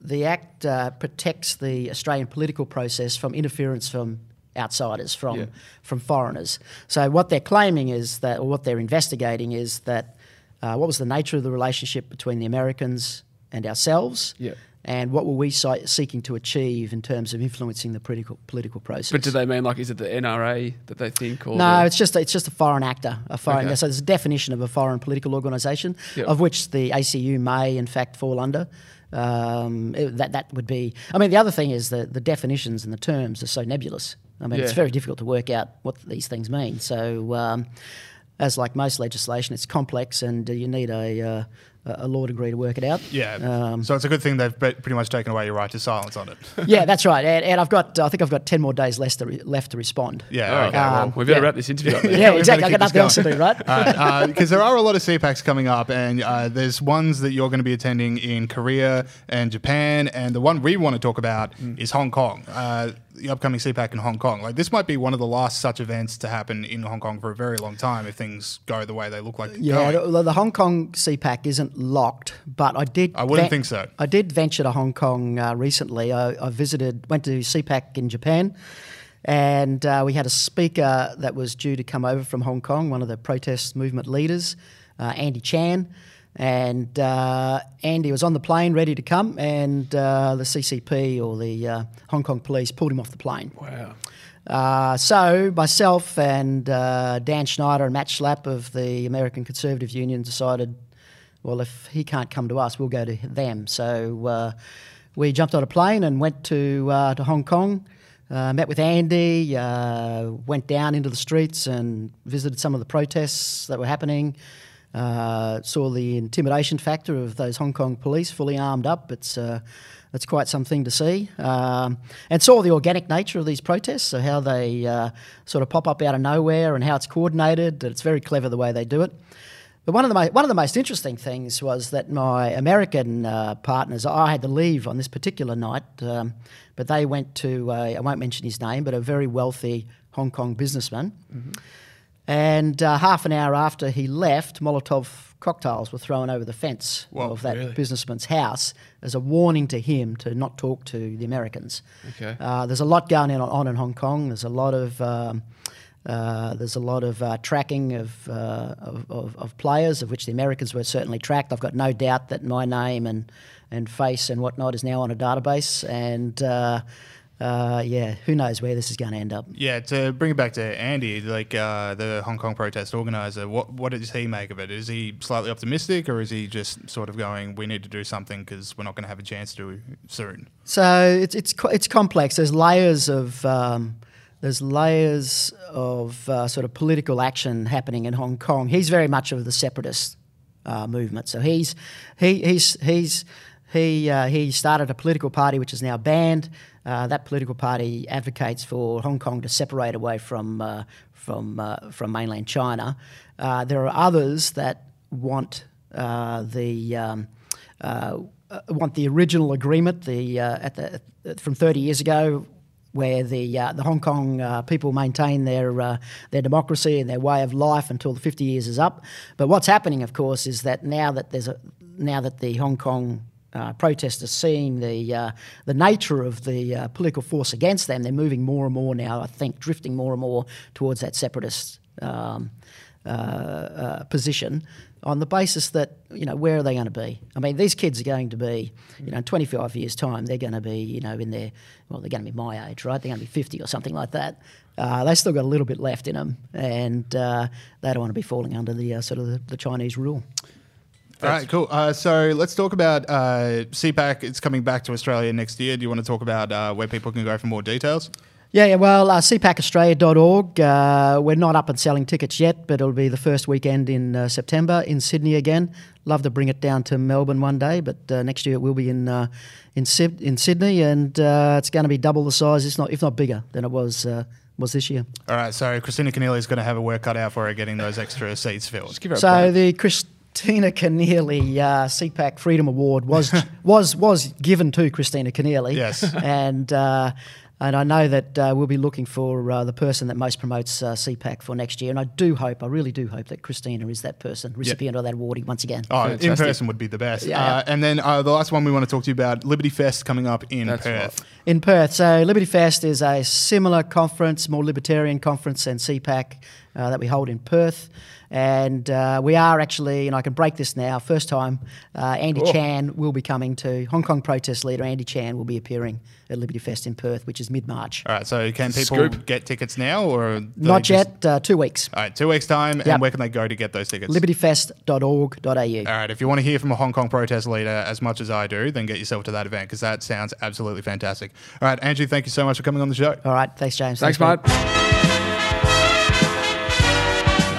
the act uh, protects the Australian political process from interference from outsiders from Yeah. from foreigners. So what they're claiming is that, or what they're investigating is that uh, what was the nature of the relationship between the Americans and ourselves, Yeah. And what were we seeking to achieve in terms of influencing the political political process. But do they mean like is it the NRA that they think, or No, the- it's just it's just a foreign actor, a foreign. Okay. So there's a definition of a foreign political organisation, Yep. of which the ACU may in fact fall under. Um, it- that that would be. I mean, the other thing is that the definitions and the terms are so nebulous. I mean, it's very difficult to work out what these things mean. So, um, as like most legislation, it's complex, and uh, you need a uh, a law degree to work it out. Yeah. Um, so it's a good thing they've pretty much taken away your right to silence on it. yeah, that's right. And, and I've got, I think I've got ten more days less to re- left to respond. Yeah. Oh, okay. well, Um, we better yeah. To wrap this interview up. Then. Yeah, exactly. I've got nothing else to do, right? because there are a lot of CPACs coming up, and uh, there's ones that you're going to be attending in Korea and Japan, and the one we want to talk about Mm. is Hong Kong. Uh, the upcoming CPAC in Hong Kong. Like this might be one of the last such events to happen in Hong Kong for a very long time if things go the way they look like. Yeah, going. the, Hong Kong CPAC isn't locked, but I did. I wouldn't think so. I did venture to Hong Kong uh, recently. I, I visited, went to CPAC in Japan, and uh, we had a speaker that was due to come over from Hong Kong, one of the protest movement leaders, uh, Andy Chan. And uh, Andy was on the plane ready to come, and uh, the CCP or the uh, Hong Kong police pulled him off the plane. Wow. Uh, so myself and uh, Dan Schneider and Matt Schlapp of the American Conservative Union decided, well, if he can't come to us, we'll go to them. So uh, we jumped on a plane and went to uh, to Hong Kong. Uh, met with Andy, uh, went down into the streets and visited some of the protests that were happening. Uh, saw the intimidation factor of those Hong Kong police fully armed up. It's uh, it's quite something to see, um, and saw the organic nature of these protests. So how they uh, sort of pop up out of nowhere and how it's coordinated. It's very clever the way they do it. But one of the mo- one of the most interesting things was that my American uh, partners, I had to leave on this particular night, um, but they went to I won't mention his name, but a very wealthy Hong Kong businessman. And uh, half an hour after he left, Molotov cocktails were thrown over the fence Whoa, of that really? businessman's house as a warning to him to not talk to the Americans. Okay. Uh, there's a lot going on, on in Hong Kong. There's a lot of um, uh, there's a lot of uh, tracking of, uh, of, of, of players, of which the Americans were certainly tracked. I've got no doubt that my name and, and face and whatnot is now on a database. And uh, yeah, who knows where this is going to end up. Yeah, to bring it back to Andy, like uh, the Hong Kong protest organizer, what what does he make of it? Is he slightly optimistic, or is he just sort of going, "We need to do something because we're not going to have a chance to soon"? So it's it's it's complex. There's layers of um, there's layers of uh, sort of political action happening in Hong Kong. He's very much of the separatist uh, movement. So he's he he's he's he uh, he started a political party which is now banned. Uh, that political party advocates for Hong Kong to separate away from uh, from uh, from mainland China. Uh, there are others that want the um, want the original agreement, the at the from 30 years ago, where the uh, the Hong Kong uh, people maintain their uh, their democracy and their way of life until the 50 years is up. But what's happening, of course, is that now that there's a now that the Hong Kong uh, protesters seeing the uh, the nature of the uh, political force against them, they're moving more and more now. I think drifting more and more towards that separatist um, uh, uh, position on the basis that you know where are they going to be? I mean, these kids are going to be, you know, in 25 years' time, they're going to be, you know, in their well, they're going to be my age, right? They're going to be 50 or something like that. Uh, they still got a little bit left in them, and uh, they don't want to be falling under the uh, sort of the, the Chinese rule. All right, cool. Uh, so let's talk about uh, CPAC. It's coming back to Australia next year. Do you want to talk about uh, where people can go for more details? Yeah, yeah. Well, uh, cpacaustralia.org. Uh, we're not up and selling tickets yet, but it'll be the first weekend in uh, September in Sydney again. Love to bring it down to Melbourne one day, but uh, next year it will be in uh, in, Syd- in Sydney, and uh, it's going to be double the size, if not if not bigger, than it was uh, was this year. All right, so Kristina Keneally is going to have a work cut out for her getting those extra seats filled. Give her So break. the Kristina Keneally uh, CPAC Freedom Award was was was given to Kristina Keneally. Yes. and uh, and I know that uh, we'll be looking for uh, the person that most promotes uh, CPAC for next year. And I do hope, I really do hope that Kristina is that person, recipient of that award once again. Oh, in person would be the best. Yeah, Uh, yeah. and then uh, the last one we want to talk to you about Liberty Fest coming up in That's Perth. right. in Perth. So Liberty Fest is a similar conference, more libertarian conference than CPAC uh, that we hold in Perth. And uh, we are actually, and I can break this now, first time, uh, Andy Oh. Chan will be coming to, Hong Kong protest leader Andy Chan will be appearing at Liberty Fest in Perth, which is mid-March. All right, so can people Scoop. get tickets now or do they Not just- yet, uh, two weeks. All right, two weeks time, Yep. and where can they go to get those tickets? libertyfest.org.au. All right, if you want to hear from a Hong Kong protest leader as much as I do, then get yourself to that event because that sounds absolutely fantastic. All right, Andrew, thank you so much for coming on the show. All right, thanks, James. Thanks, mate. mate.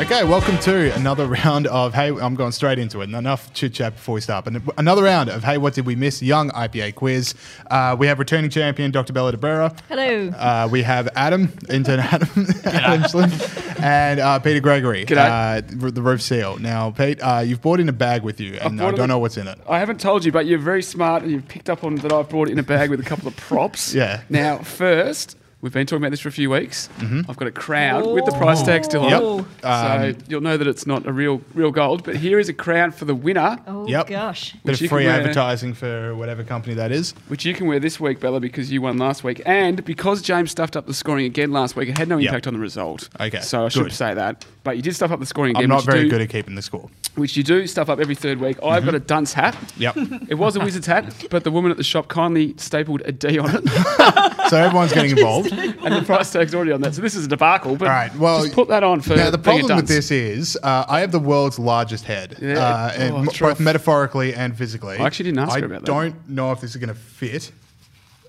Okay, welcome to another round of Hey, I'm going straight into it. Enough chit chat before we start. But another round of Hey, what did we miss? Young IPA quiz. Uh, we have returning champion Dr. Bella d'Abrera. Hello. Uh, we have Adam, intern Adam, Adam Schlim, and uh, Peter Gregory, G'day. uh, the roof seal. Now, Pete, uh, you've brought in a bag with you, and I brought don't know what's in it. I haven't told you, but you're very smart and you've picked up on that I've brought in a bag with a couple of props. Yeah. Now, first, we've been talking about this for a few weeks. I've got a crown with the price tag still Yep. on it. Um, so you'll know that it's not a real real gold. But here is a crown for the winner, oh Yep. gosh. Bit of free advertising for whatever company that is. which you can wear this week, Bella, because you won last week. And because James stuffed up the scoring again last week, it had no Yep. impact on the result. Okay, So I should good. say that. But you did stuff up the scoring again. I'm not very do- good at keeping the score. Which you do stuff up every third week. I've got a dunce hat. Yep. It was a wizard's hat, but the woman at the shop kindly stapled a D on it. so everyone's getting involved. and the price tag's already on that. So this is a debacle. But All right. Well, just put that on for now the problem with this is uh, I have the world's largest head, Yeah. uh, and Oh, m- both metaphorically and physically. I actually didn't ask I her about that. I don't know if this is going to fit,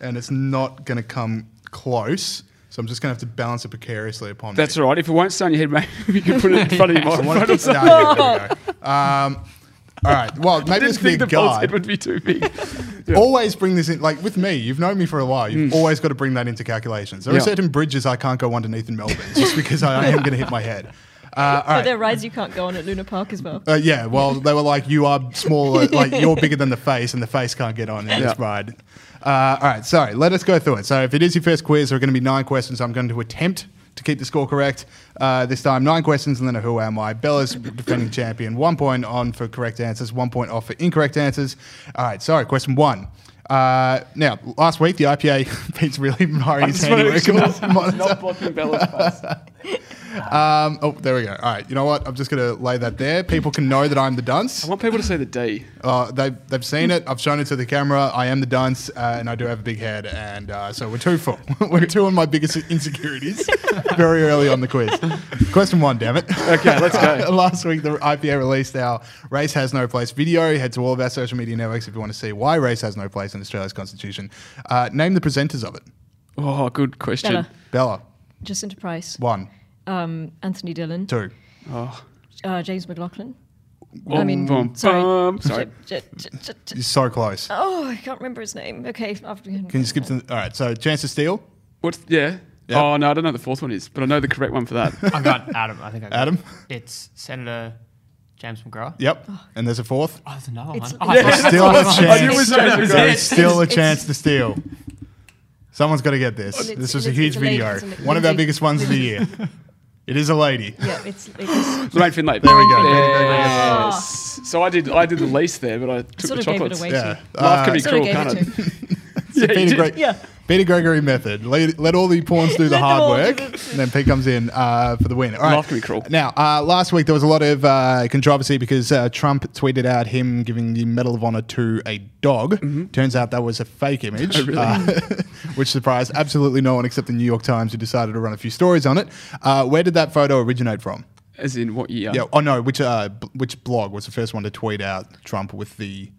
and it's not going to come close. So I'm just going to have to balance it precariously upon That's me. all right. If it won't stay on your head, maybe you can put it in front of your microphone or no, yeah, there we go. Um, all right. Well, maybe I this didn't could be think a the false guide. head would be too big. Always bring this in, like with me, you've known me for a while. You've always got to bring that into calculations. There are Mm. Certain bridges I can't go underneath in Melbourne just because I am going to hit my head. Uh, all But right. there are rides you can't go on at Luna Park as well. Uh, yeah, well, they were like, you are smaller, like you're bigger than the face, and the face can't get on in this ride. Uh, all right, sorry, let us go through it. So, if it is your first quiz, there are going to be nine questions. I'm going to attempt to keep the score correct uh, this time. Nine questions, and then a who am I? Bella's defending champion. One point on for correct answers, one point off for incorrect answers. All right, sorry, question one. Uh, now, last week, the IPA, Pete's really admiring I his just want to handiwork. monitor. not blocking Bella's face. Um, oh, there we go. All right, you know what? I'm just going to lay that there. People can know that I'm the dunce. I want people to see the D. Uh, they've, they've seen it. I've shown it to the camera. I am the dunce, uh, and I do have a big head. And uh, so we're two for we're two on my biggest insecurities very early on the quiz. Question one, damn it. Okay, let's go. Last week, the IPA released our Race Has No Place video. Head to all of our social media networks if you want to see why race has no place in Australia's constitution. Uh, name the presenters of it. Oh, good question. Bella, Bella, Jacinta Price, one, um, Anthony Dillon, two. uh, James McLaughlin. Boom, I mean, boom, sorry. boom. Sorry. J- j- j- j- You're so close. oh, I can't remember his name. Okay, I've, Can you skip to the, all right? So chance to steal, What's yeah? Yep. Oh no, I don't know what the fourth one is, but I know the correct one for that. I've got Adam. I think I got Adam. It's Senator James McGrath. Yep, and there's a fourth. Oh, there's another It's- one. Oh, Yeah, I Still a I thought- chance. I knew it was James McGrath. There's still a chance to steal. Someone's got to get this. It's- This was a huge it's video. isn't? One of our biggest ones of the year. It is a lady. yeah, it's, it's Lorraine Finlay. There we go. Yes. So I did I did the least there, but I took sort the of gave it chocolates. away Yeah. to. Life can be cruel, gave can't it it? to. Yeah, you Peter, did. Greg- Yeah. Peter Gregory method. Let, let all the pawns do the hard them all do work, and then Pete comes in uh, for the win. All right. Life can be cruel. Now, uh, last week there was a lot of uh, controversy because uh, Trump tweeted out him giving the Medal of Honor to a dog. Turns out that was a fake image, Mm-hmm. Oh, really? uh, which surprised absolutely no one except the New York Times, who decided to run a few stories on it. Uh, where did that photo originate from? As in what year? Yeah. Oh no. Which uh, b- which blog was the first one to tweet out Trump with the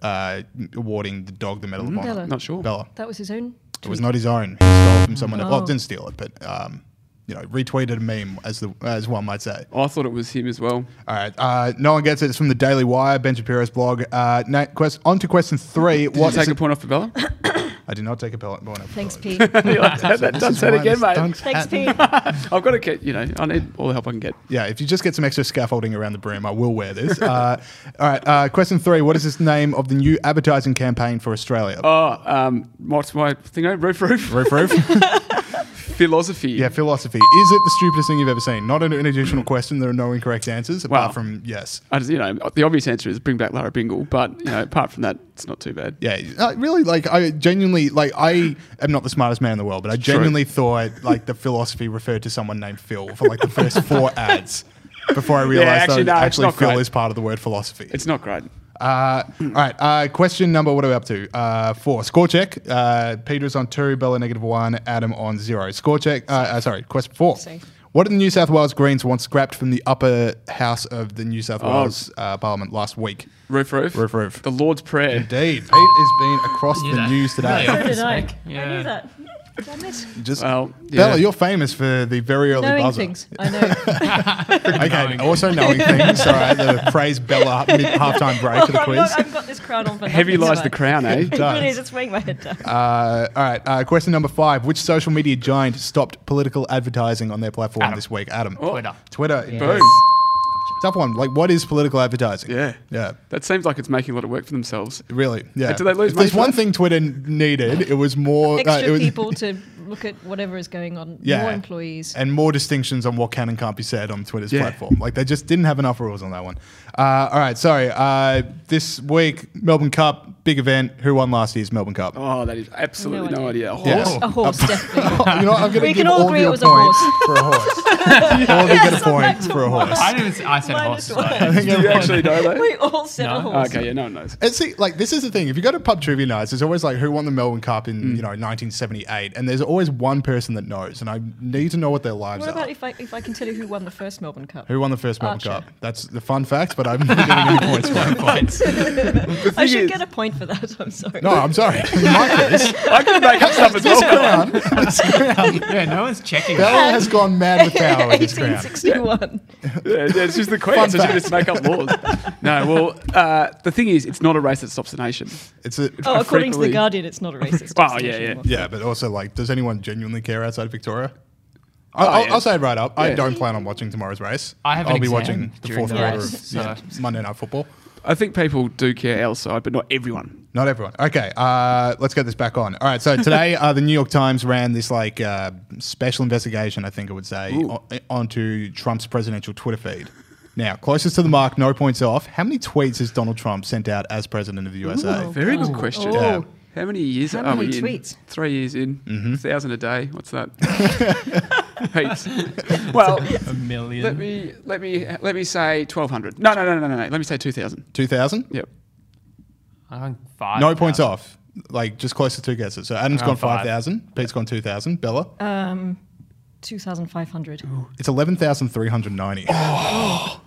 uh, awarding the dog the Medal of Honor? Bella. Not sure. Bella. That was his own. It was not his own. He stole it from someone. else. Well, Oh. didn't steal it, but um, you know, retweeted a meme, as the as one might say. I thought it was him as well. All right. Uh, no one gets it. It's from the Daily Wire, Ben Shapiro's blog. Uh, na- quest- on to question three. Did What you take a point off for Bella? I did not take a pellet. Bon Thanks. Pete. that, that done said again, mate. Thanks, Pete. I've got to get, you know, I need all the help I can get. Yeah, if you just get some extra scaffolding around the brim, I will wear this. Uh, all right, uh, question three. What is the name of the new advertising campaign for Australia? Oh, um, what's my thing? Roof, roof. Roof, roof. Philausophy. Yeah, philausophy. Is it the stupidest thing you've ever seen? Not an, additional question. There are no incorrect answers apart Wow. from yes. I just, you know, the obvious answer is bring back Lara Bingle, but you know, apart from that, it's not too bad. Yeah, uh, really. Like, I genuinely like. I am not the smartest man in the world, but I genuinely thought like the philausophy referred to someone named Phil for like the first four ads before I realized actually, that no, actually Phil great. is part of the word philosophy. It's not great. Uh, all right. Uh, question number. What are we up to? Uh, four. Score check. Uh, Peter's on two. Bella negative one. Adam on zero. Score check. Uh, uh, sorry. Question four. Safe. What did the New South Wales Greens want scrapped from the upper house of the New South Oh. Wales uh, Parliament last week? Roof, roof. Roof, roof. The Lord's Prayer. Indeed. Pete has been across the that. news today. Really? So did I. I knew that. Damn it. Just Well, Bella, you're famous for the very early Knowing buzzer. things. I know. Okay, Knowing. also knowing things. All right, the praise Bella mid halftime break for the Oh, quiz. look, I've got this crown on for Heavy nothing, lies have the crown, eh? It does. really is. It's weighing my head down. Uh, all right, uh, question number five. Which social media giant stopped political advertising on their platform Adam. this week? Adam. Twitter. Twitter. Boom. Indeed. Tough one. Like, what is political advertising? Yeah. Yeah. That seems like it's making a lot of work for themselves. Really? Yeah. And do they lose if there's one thing Twitter needed, it was more. uh, Extra it was- people to look at whatever is going on. Yeah. More employees. And more distinctions on what can and can't be said on Twitter's Yeah. platform. Like they just didn't have enough rules on that one. Uh, all right, sorry. Uh, this week, Melbourne Cup, big event. Who won last year's Melbourne Cup? Oh, that is absolutely no, No idea. idea. A Yeah. horse? a horse, definitely. you know, I'm going to We give can all all of agree you it was a horse. for a horse. all of you get a Yes, I'm back point for a horse. I didn't. I said Minus horse. one. I think Do you everyone- actually know that? we all said No. a horse. Okay, yeah, no one knows. And see, like this is the thing. If you go to pub trivia nights, there's always like who won the Melbourne Cup in Mm. you know 1978, and there's always one person that knows, and I need to know what their lives are. What are. about if I if I can tell you who won the first Melbourne Cup? who won the first Melbourne Archer. Cup? That's the fun fact, but I'm not getting any points for it. Points. I should is- get a point for that. I'm sorry. No, I'm sorry. My quiz. I can make up stuff as This well. crown, this crown. yeah, no one's checking. Bella has gone mad with power with this crown. 1861. Yeah, yeah, it's just the queen. Fun So she fact. just make up laws. No, well, uh, the thing is, it's not a race that stops the nation. It's a, Oh, according to the Guardian, it's not a racist. Well, destination yeah, yeah. anymore. yeah, but also like, does anyone genuinely care outside of Victoria? I'll, Oh, I'll, yeah. I'll say it right up. I don't plan on watching tomorrow's race. I have I'll an be exam watching the fourth quarter of so- yeah, Monday Night Football. I think people do care our side, but not everyone. Not everyone. Okay, uh, let's get this back on. All right, so today uh, the New York Times ran this like uh, special investigation, I think it would say, Ooh. o- onto Trump's presidential Twitter feed. Now, closest to the mark, no points off. How many tweets has Donald Trump sent out as president of the USA? Very good Oh. question. Oh. Yeah. How many years How are many we in? tweets? Three years in. Mm-hmm. A thousand a day. What's that? Heaps. Well, A million. let me let me let me say twelve hundred. No, no, no, no, no, no. Let me say two thousand. 2,000? Yep. I think five. No points off. Like just close to two guesses. So Adam's Around gone 5,000. Pete's gone 2,000. Bella? Um, 2,500. It's 11,390. I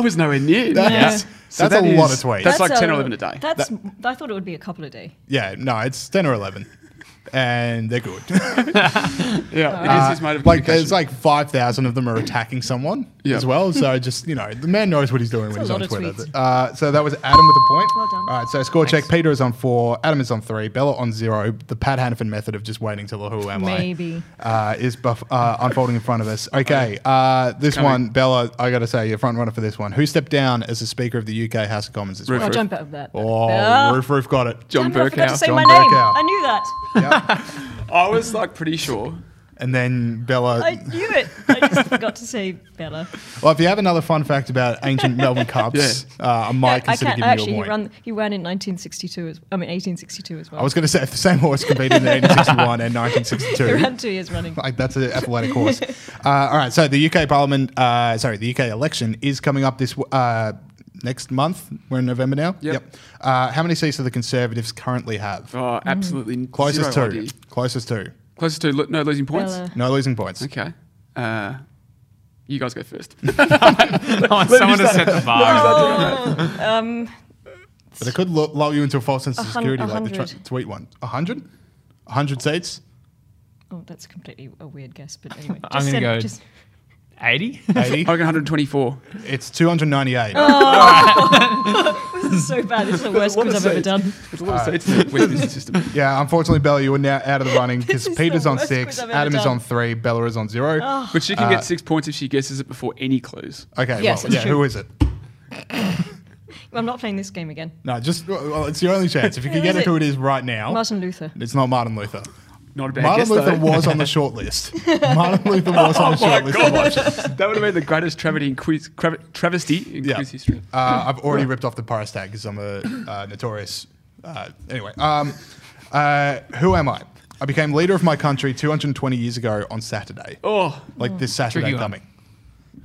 was nowhere near. That's, So that's that a lot of is- tweets. That's like 10 or 11 a day. That's. I thought it would be a couple a day. yeah, no, it's 10 or 11. And they're good. Yeah, it Uh, is his mode of like communication. there's like five thousand of them are attacking someone Yeah. as well. So just you know, the man knows what he's doing when That's he's a on lot of Twitter. tweets. Uh, so that was Adam with a point. Well done. All right, so score check. Peter is on four. Adam is on three. Bella on zero. The Pat Hannafin method of just waiting till the who am Maybe. I uh, is buff, uh, unfolding in front of us. Okay, uh, this Coming. one, Bella. I got to say, you're front runner for this one. Who stepped down as the Speaker of the UK House of Commons this Roof, week? I'll Roof. jump out of that. Oh, Ah. roof, roof, got it. John Damn it, I forgot to say John my name. Bercow. I knew that. Yep. I was like pretty sure. and then Bella. I knew it. I just forgot to say Bella. Well, if you have another fun fact about ancient Melbourne Cups, uh, I might I consider can't giving actually. you a He point. ran. He ran in 1962. As, I mean 1862 as well. I was going to say if the same horse competed in 1861 and 1962. He ran two years running. Like that's an athletic horse. Uh, all right, so the UK Parliament, uh, sorry, the UK election is coming up this uh, next month. We're in November now. Yep. Uh, how many seats do the Conservatives currently have? Oh, absolutely Closest zero to. idea. Closest to. Closest to lo- no losing points. Bella. No losing points. Okay. Uh, you guys go first. I want someone to set the bar. Um, But it could lu- lull you into a false sense of security like the tr- tweet one. A hundred? A hundred seats? oh, that's completely a weird guess. But anyway, I'm gonna go- Just, 80? 80. I reckon 124. It's 298. This is so bad. This is the worst quiz I've ever done. There's a lot of seats in the Westminster system. Yeah, unfortunately, Bella, you are now out of the running because This is the Peter's on six, quiz I've Adam is done. on three, Bella is on zero. But she can Uh, get six points if she guesses it before any clues. Okay, Yes, well, that's yeah, true. who is it? I'm not playing this game again. No, just well, it's your only chance. If you can Who get is it, who it? it is right now, Martin Luther. it's not Martin Luther. Not a bad Martin guess, Luther though. was on the short list. Martin Luther was on the short list. of options. That would have been the greatest travesty in quiz, crav- travesty in Yeah. quiz history. Uh, I've already ripped off the Paris tag because I'm a uh, notorious. Uh, anyway, um, uh, who am I? I became leader of my country 220 years ago on Saturday. Oh, like this Saturday Tricky one. coming.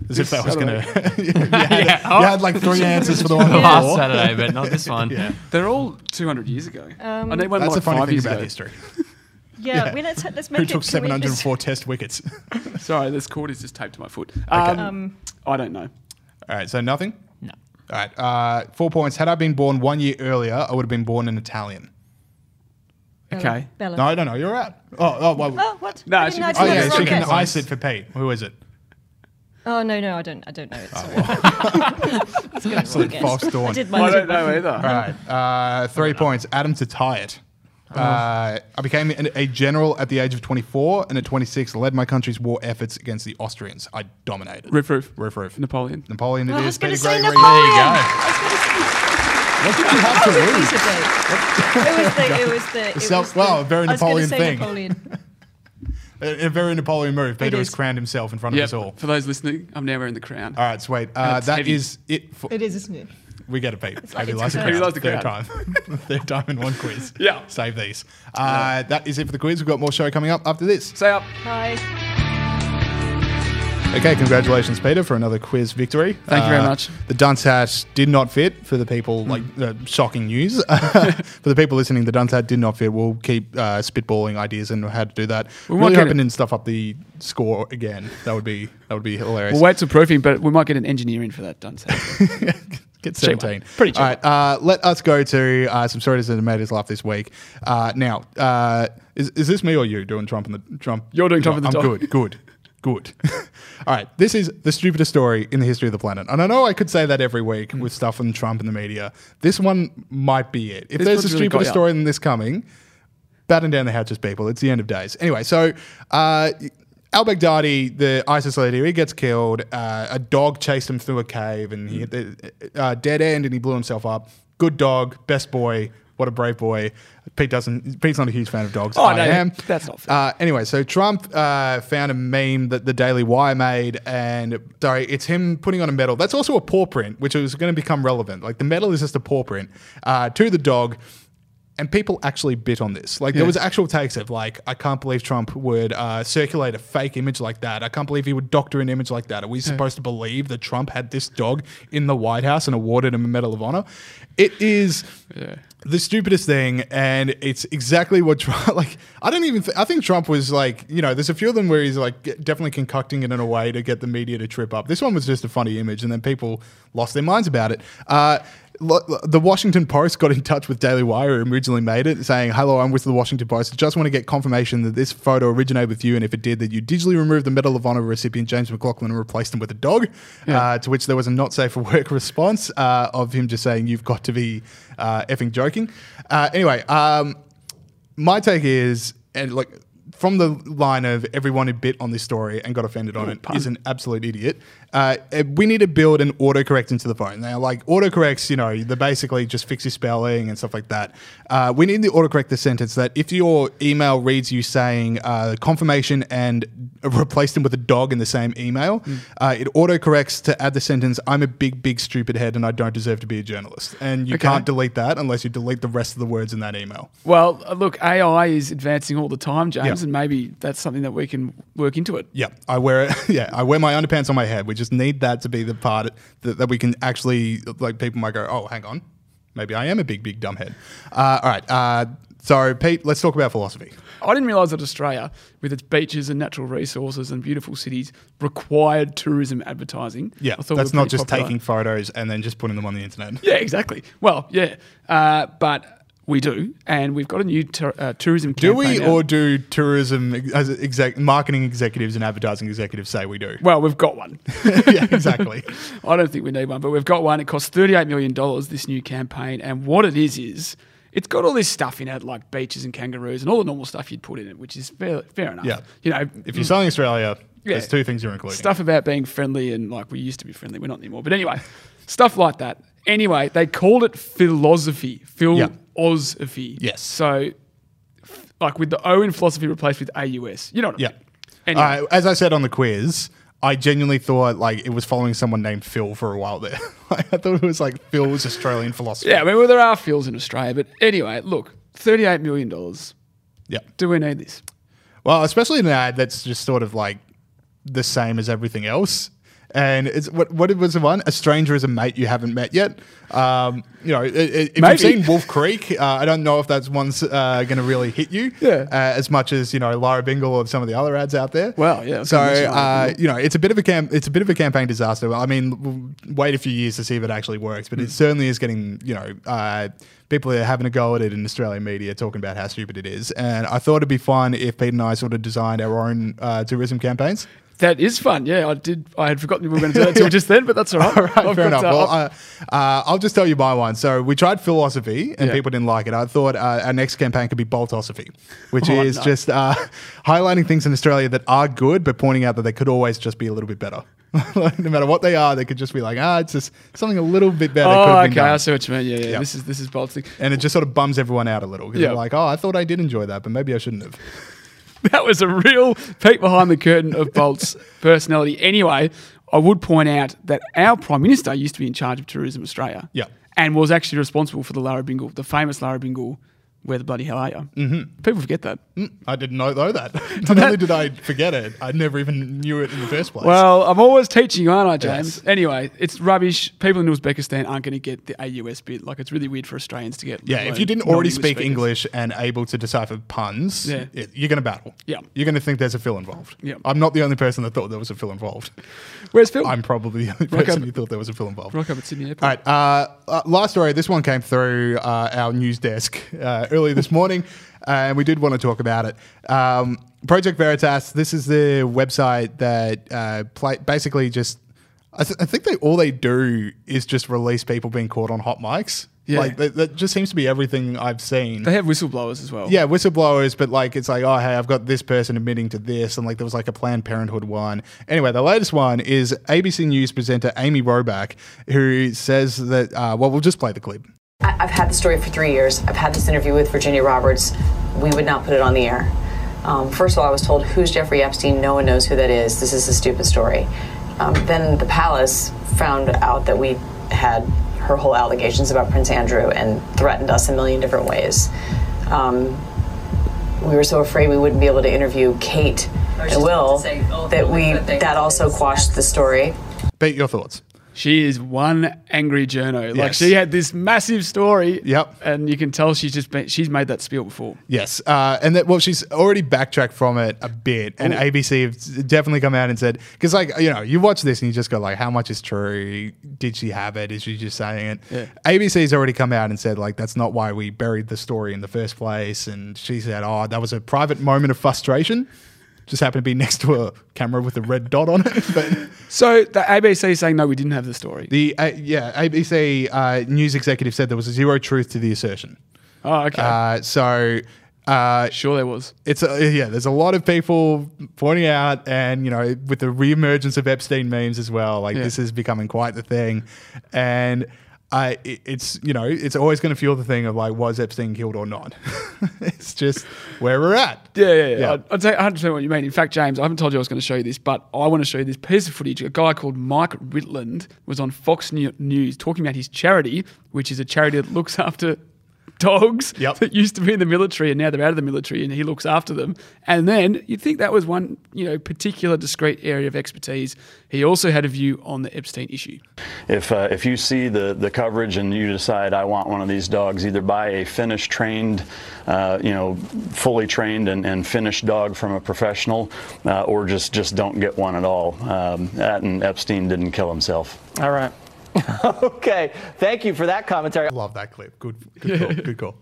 As if This that was going Saturday. to. you, had, Yeah. you had like three answers for the one The before. last Saturday, but not this one. Yeah. they're all 200 years ago. Um, I need one That's like the funny five thing years about ago. history. Yeah, Yeah. well, let's, let's make Who it. took can just- 704 test wickets? Sorry, this cord is just taped to my foot. Um, Um, I don't know. All right, so nothing? No. All right, uh, four points. Had I been born one year earlier, I would have been born an Italian. Okay. Bella. No, I don't know. You're out. Oh, oh, well, Oh, what? No, I she didn't know can- I oh yeah, she can ice it for Pete. Who is it? Oh no, no, I don't. I don't know. It's Oh. Absolute false I dawn. did I don't know either. All right, uh, three points. Adam to tie it. Oh. Uh, I became an- a general at the age of 24, and at 26, led my country's war efforts against the Austrians. I dominated. Roof, roof. Roof, roof. Napoleon. Napoleon it I is. was going Peter to say Gregory. Napoleon. What did you have to lose? It was the. It was the. It Self- was the well, a very I was gonna Napoleon say thing. Napoleon. A, a very Napoleon move. Peter has is. crowned himself in front of us all. For those listening, I'm now wearing the crown. All right, sweet. Uh, it's that heavy. is it. For, It is, isn't it? We get it, Pete. like Maybe it's last confirmed. He loves the third crown. time. third time in one quiz. Yeah. Save these. Uh, that is it for the quiz. We've got more show coming up after this. Say up. Bye. Okay, congratulations, Peter, for another quiz victory. Uh, Thank you very much. The dunce hat did not fit for the people, like uh, shocking news. for the people listening, the dunce hat did not fit. We'll keep uh, spitballing ideas and how to do that. We We might really get hoping it. to stuff up the score again. That would be that would be hilarious. We'll wait till proofing, but we might get an engineer in for that done. Get 17. one. Pretty cheap. All right, uh, let us go to uh, some stories that have made us laugh this week. Uh, now, uh, is, is this me or you doing Trump and the Trump? You're doing Trump and the Trump. I'm dog. good, good, good. All right, this is the stupidest story in the history of the planet. And I know I could say that every week with stuff on Trump and the media. This one might be it. If This there's a one's really got stupidest ya. story than this coming, batten down the hatches, people. It's the end of days. Anyway, so uh, Al Baghdadi, the ISIS leader, he gets killed. Uh, a dog chased him through a cave, and he hit the uh, dead end, and he blew himself up. Good dog, best boy. What a brave boy. Pete doesn't. Pete's not a huge fan of dogs. Oh, I no, am. that's not fair. Uh, anyway, so Trump uh, found a meme that the Daily Wire made, and sorry, it's him putting on a medal. That's also a paw print, which is going to become relevant. Like the medal is just a paw print uh, to the dog. And people actually bit on this. Like there was actual takes of like, I can't believe Trump would uh, circulate a fake image like that. I can't believe he would doctor an image like that. Are we supposed to believe that Trump had this dog in the White House and awarded him a Medal of Honor? It is the stupidest thing, and it's exactly what Trump. Like, I don't even. Th- I think Trump was like, you know, there's a few of them where he's like definitely concocting it in a way to get the media to trip up. This one was just a funny image, and then people lost their minds about it. Uh, the Washington Post got in touch with Daily Wire, who originally made it, saying, "Hello, I'm with the Washington Post. Just want to get confirmation that this photo originated with you, and if it did, that you digitally removed the Medal of Honor recipient James McCloughan and replaced him with a dog." Uh, to which there was a not safe for work response uh, of him just saying, "You've got to be uh, effing joking." Uh, anyway, um, my take is, and like from the line of everyone who bit on this story and got offended on it it is an absolute idiot. Uh, we need to build an autocorrect into the phone. Now, like autocorrects, you know, they basically just fix your spelling and stuff like that. Uh, we need to autocorrect the sentence that if your email reads you saying uh, confirmation and replace them with a dog in the same email, uh, it autocorrects to add the sentence, I'm a big, big stupid head and I don't deserve to be a journalist. And you Okay. can't delete that unless you delete the rest of the words in that email. Well, uh, look, AI is advancing all the time, James, Yeah. and maybe that's something that we can work into it. Yeah, I wear it. Yeah, I wear my underpants on my head. We just need that to be the part that, that we can actually like. People might go, "Oh, hang on, maybe I am a big, big dumbhead." Uh, all right. Uh, so, Pete, let's talk about philausophy. I didn't realise that Australia, with its beaches and natural resources and beautiful cities, required tourism advertising. Yeah, I thought we that's were not just popular. taking photos and then just putting them on the internet. Yeah, exactly. Well, yeah, uh, but We do, and we've got a new tur uh, tourism. Do we, out. or do tourism ex- as exec, marketing executives and advertising executives say we do? Well, we've got one. yeah, exactly. I don't think we need one, but we've got one. It costs $38 million, this new campaign. And what it is, is it's got all this stuff in it, like beaches and kangaroos and all the normal stuff you'd put in it, which is fair, fair enough. Yeah. You know, If you're selling Australia, Yeah. there's two things you're including. stuff about being friendly and like we used to be friendly. We're not anymore. But anyway, stuff like that. Anyway, they called it philausophy. Philausophy. Yes. So, f- like with the O in philosophy replaced with AUS. You know what I Yeah. mean? Anyway. Uh, as I said on the quiz, I genuinely thought like it was following someone named Phil for a while there. Like, I thought it was like Phil was Australian philosophy. Yeah, I mean, well, there are fields in Australia, but anyway, look, thirty-eight million dollars. Yeah. Do we need this? Well, especially in an ad that's just sort of like the same as everything else. And it's what what was the one? A stranger is a mate you haven't met yet. Um, you know, i- i- if Maybe. you've seen Wolf Creek, uh, I don't know if that's one's uh, going to really hit you. Yeah. Uh, as much as you know, Lara Bingle or some of the other ads out there. Well, yeah, So gonna mention Lara uh, you know, it's a bit of a cam- it's a bit of a campaign disaster. I mean, we'll wait a few years to see if it actually works, but Hmm. it certainly is getting you know. Uh, People are having a go at it in Australian media, talking about how stupid it is, and I thought it'd be fun if Pete and I sort of designed our own uh, tourism campaigns. That is fun. Yeah, I did. I had forgotten we were going to do that till just then, but that's all right. All right, I've fair got, enough. uh, well, uh, uh, I'll just tell you my one. So we tried philausophy, and Yeah. people didn't like it. I thought uh, our next campaign could be boltosophy, which Oh, is no. just uh, highlighting things in Australia that are good, but pointing out that they could always just be a little bit better. No matter what they are, they could just be like, ah, it's just something a little bit better. oh, okay. I see what you mean. Yeah, yeah. Yeah. This is this is bold. And it just sort of bums everyone out a little because they're like, oh, I thought I did enjoy that, but maybe I shouldn't have. That was a real peek behind the curtain of Bolt's personality. Anyway, I would point out that our Prime Minister used to be in charge of Tourism Australia. Yeah. And was actually responsible for the Lara Bingle, the famous Lara Bingle, Where the Bloody Hell Are You? Mm-hmm. People forget that. I didn't know, though that. Not only did I forget it, I never even knew it in the first place. Well, I'm always teaching you, aren't I, James? Yes. Anyway, it's rubbish. People in Uzbekistan aren't going to get the AUS bit. Like, it's really weird for Australians to get. Yeah, if you didn't already speak speakers. English and able to decipher puns, Yeah. it- you're going to battle. Yeah. You're going to think there's a fill involved. Yeah. I'm not the only person that thought there was a fill involved. Where's Phil? I'm probably the only Rock person up- who thought there was a fill involved. Rock up at Sydney Airport. All right. Uh, uh, last story. This one came through uh, our news desk uh, early this morning, and we did want to talk about it. Um, Project Veritas. This is the website that uh, play, basically just. I, th- I think they all they do is just release people being caught on hot mics. Yeah. Like that, that just seems to be everything I've seen. They have whistleblowers as well. Yeah, whistleblowers, but like it's like, oh hey, I've got this person admitting to this, and like there was like a Planned Parenthood one. Anyway, the latest one is ABC News presenter Amy Robach, who says that. Uh, well, we'll just play the clip. I- I've had the story for three years. I've had this interview with Virginia Roberts. We would not put it on the air. Um, first of all, I was told, Who's Jeffrey Epstein? No one knows who that is. This is a stupid story. Um, then the palace found out that we had her whole allegations about Prince Andrew and threatened us a million different ways. Um, we were so afraid we wouldn't be able to interview Kate and Will say, oh, that we that also quashed the story. Beat your thoughts. She is one angry journo. Like Yes. she had this massive story. Yep. And you can tell she's just been, she's made that spiel before. Yes, uh, and that well, she's already backtracked from it a bit, and Ooh. ABC have definitely come out and said because like you know you watch this and you just go like, how much is true? Did she have it? Is she just saying it? Yeah. ABC's already come out and said like that's not why we buried the story in the first place, and she said, oh, that was a private moment of frustration. Just happened to be next to a camera with a red dot on it, but. So the ABC is saying no, we didn't have the story. The uh, yeah ABC uh, news executive said there was zero truth to the assertion. Oh, okay. Uh, so uh, sure there was. It's a, yeah. There's a lot of people pointing out, and you know, with the reemergence of Epstein memes as well, like Yeah. this is becoming quite the thing, and. I, it- it's you know it's always going to fuel the thing of like was Epstein killed or not. it's just where we're at. Yeah, yeah, yeah. Yeah. I'd, I'd say 100% what you mean. In fact, James, I haven't told you I was going to show you this, but I want to show you this piece of footage. A guy called Mike Ritland was on Fox News talking about his charity, which is a charity that looks after dogs that used to be in the military and now they're out of the military and he looks after them. And then you'd think that was one, you know, particular discrete area of expertise. He also had a view on the Epstein issue. If, uh, if you see the, the coverage and you decide I want one of these dogs, either buy a finished trained, uh, you know, fully trained and, and finished dog from a professional, uh, or just, just don't get one at all. Um, that and Epstein didn't kill himself. All right. okay, thank you for that commentary. Love that clip. Good, good call. Good call.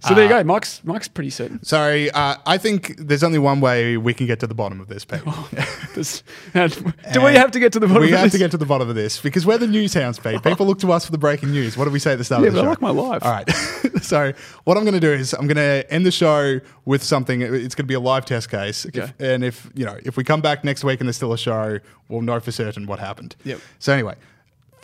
So there you Uh, go. Mike's Mike's pretty certain. Sorry, uh, I think there's only one way we can get to the bottom of this, Pete. This- do we have to get to the bottom We of have this? to get to the bottom of this because we're the news hounds, Pete. People look to us for the breaking news. What did we say at the start Yeah, of the but show? I like my life. All right. so what I'm going to do is I'm going to end the show with something. It's going to be a live test case, If- Okay. and if you know if we come back next week and there's still a show, we'll know for certain what happened. Yep. So anyway.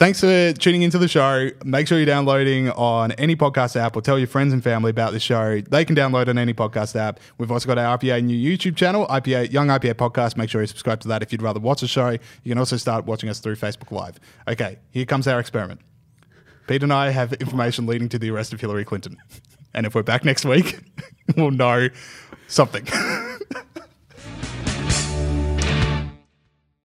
Thanks for tuning into the show. Make sure you're downloading on any podcast app or tell your friends and family about this show. They can download on any podcast app. We've also got our IPA new YouTube channel, IPA Young IPA Podcast. Make sure you subscribe to that if you'd rather watch the show. You can also start watching us through Facebook Live. Okay, here comes our experiment. Pete and I have information leading to the arrest of Hillary Clinton. And if we're back next week, we'll know something.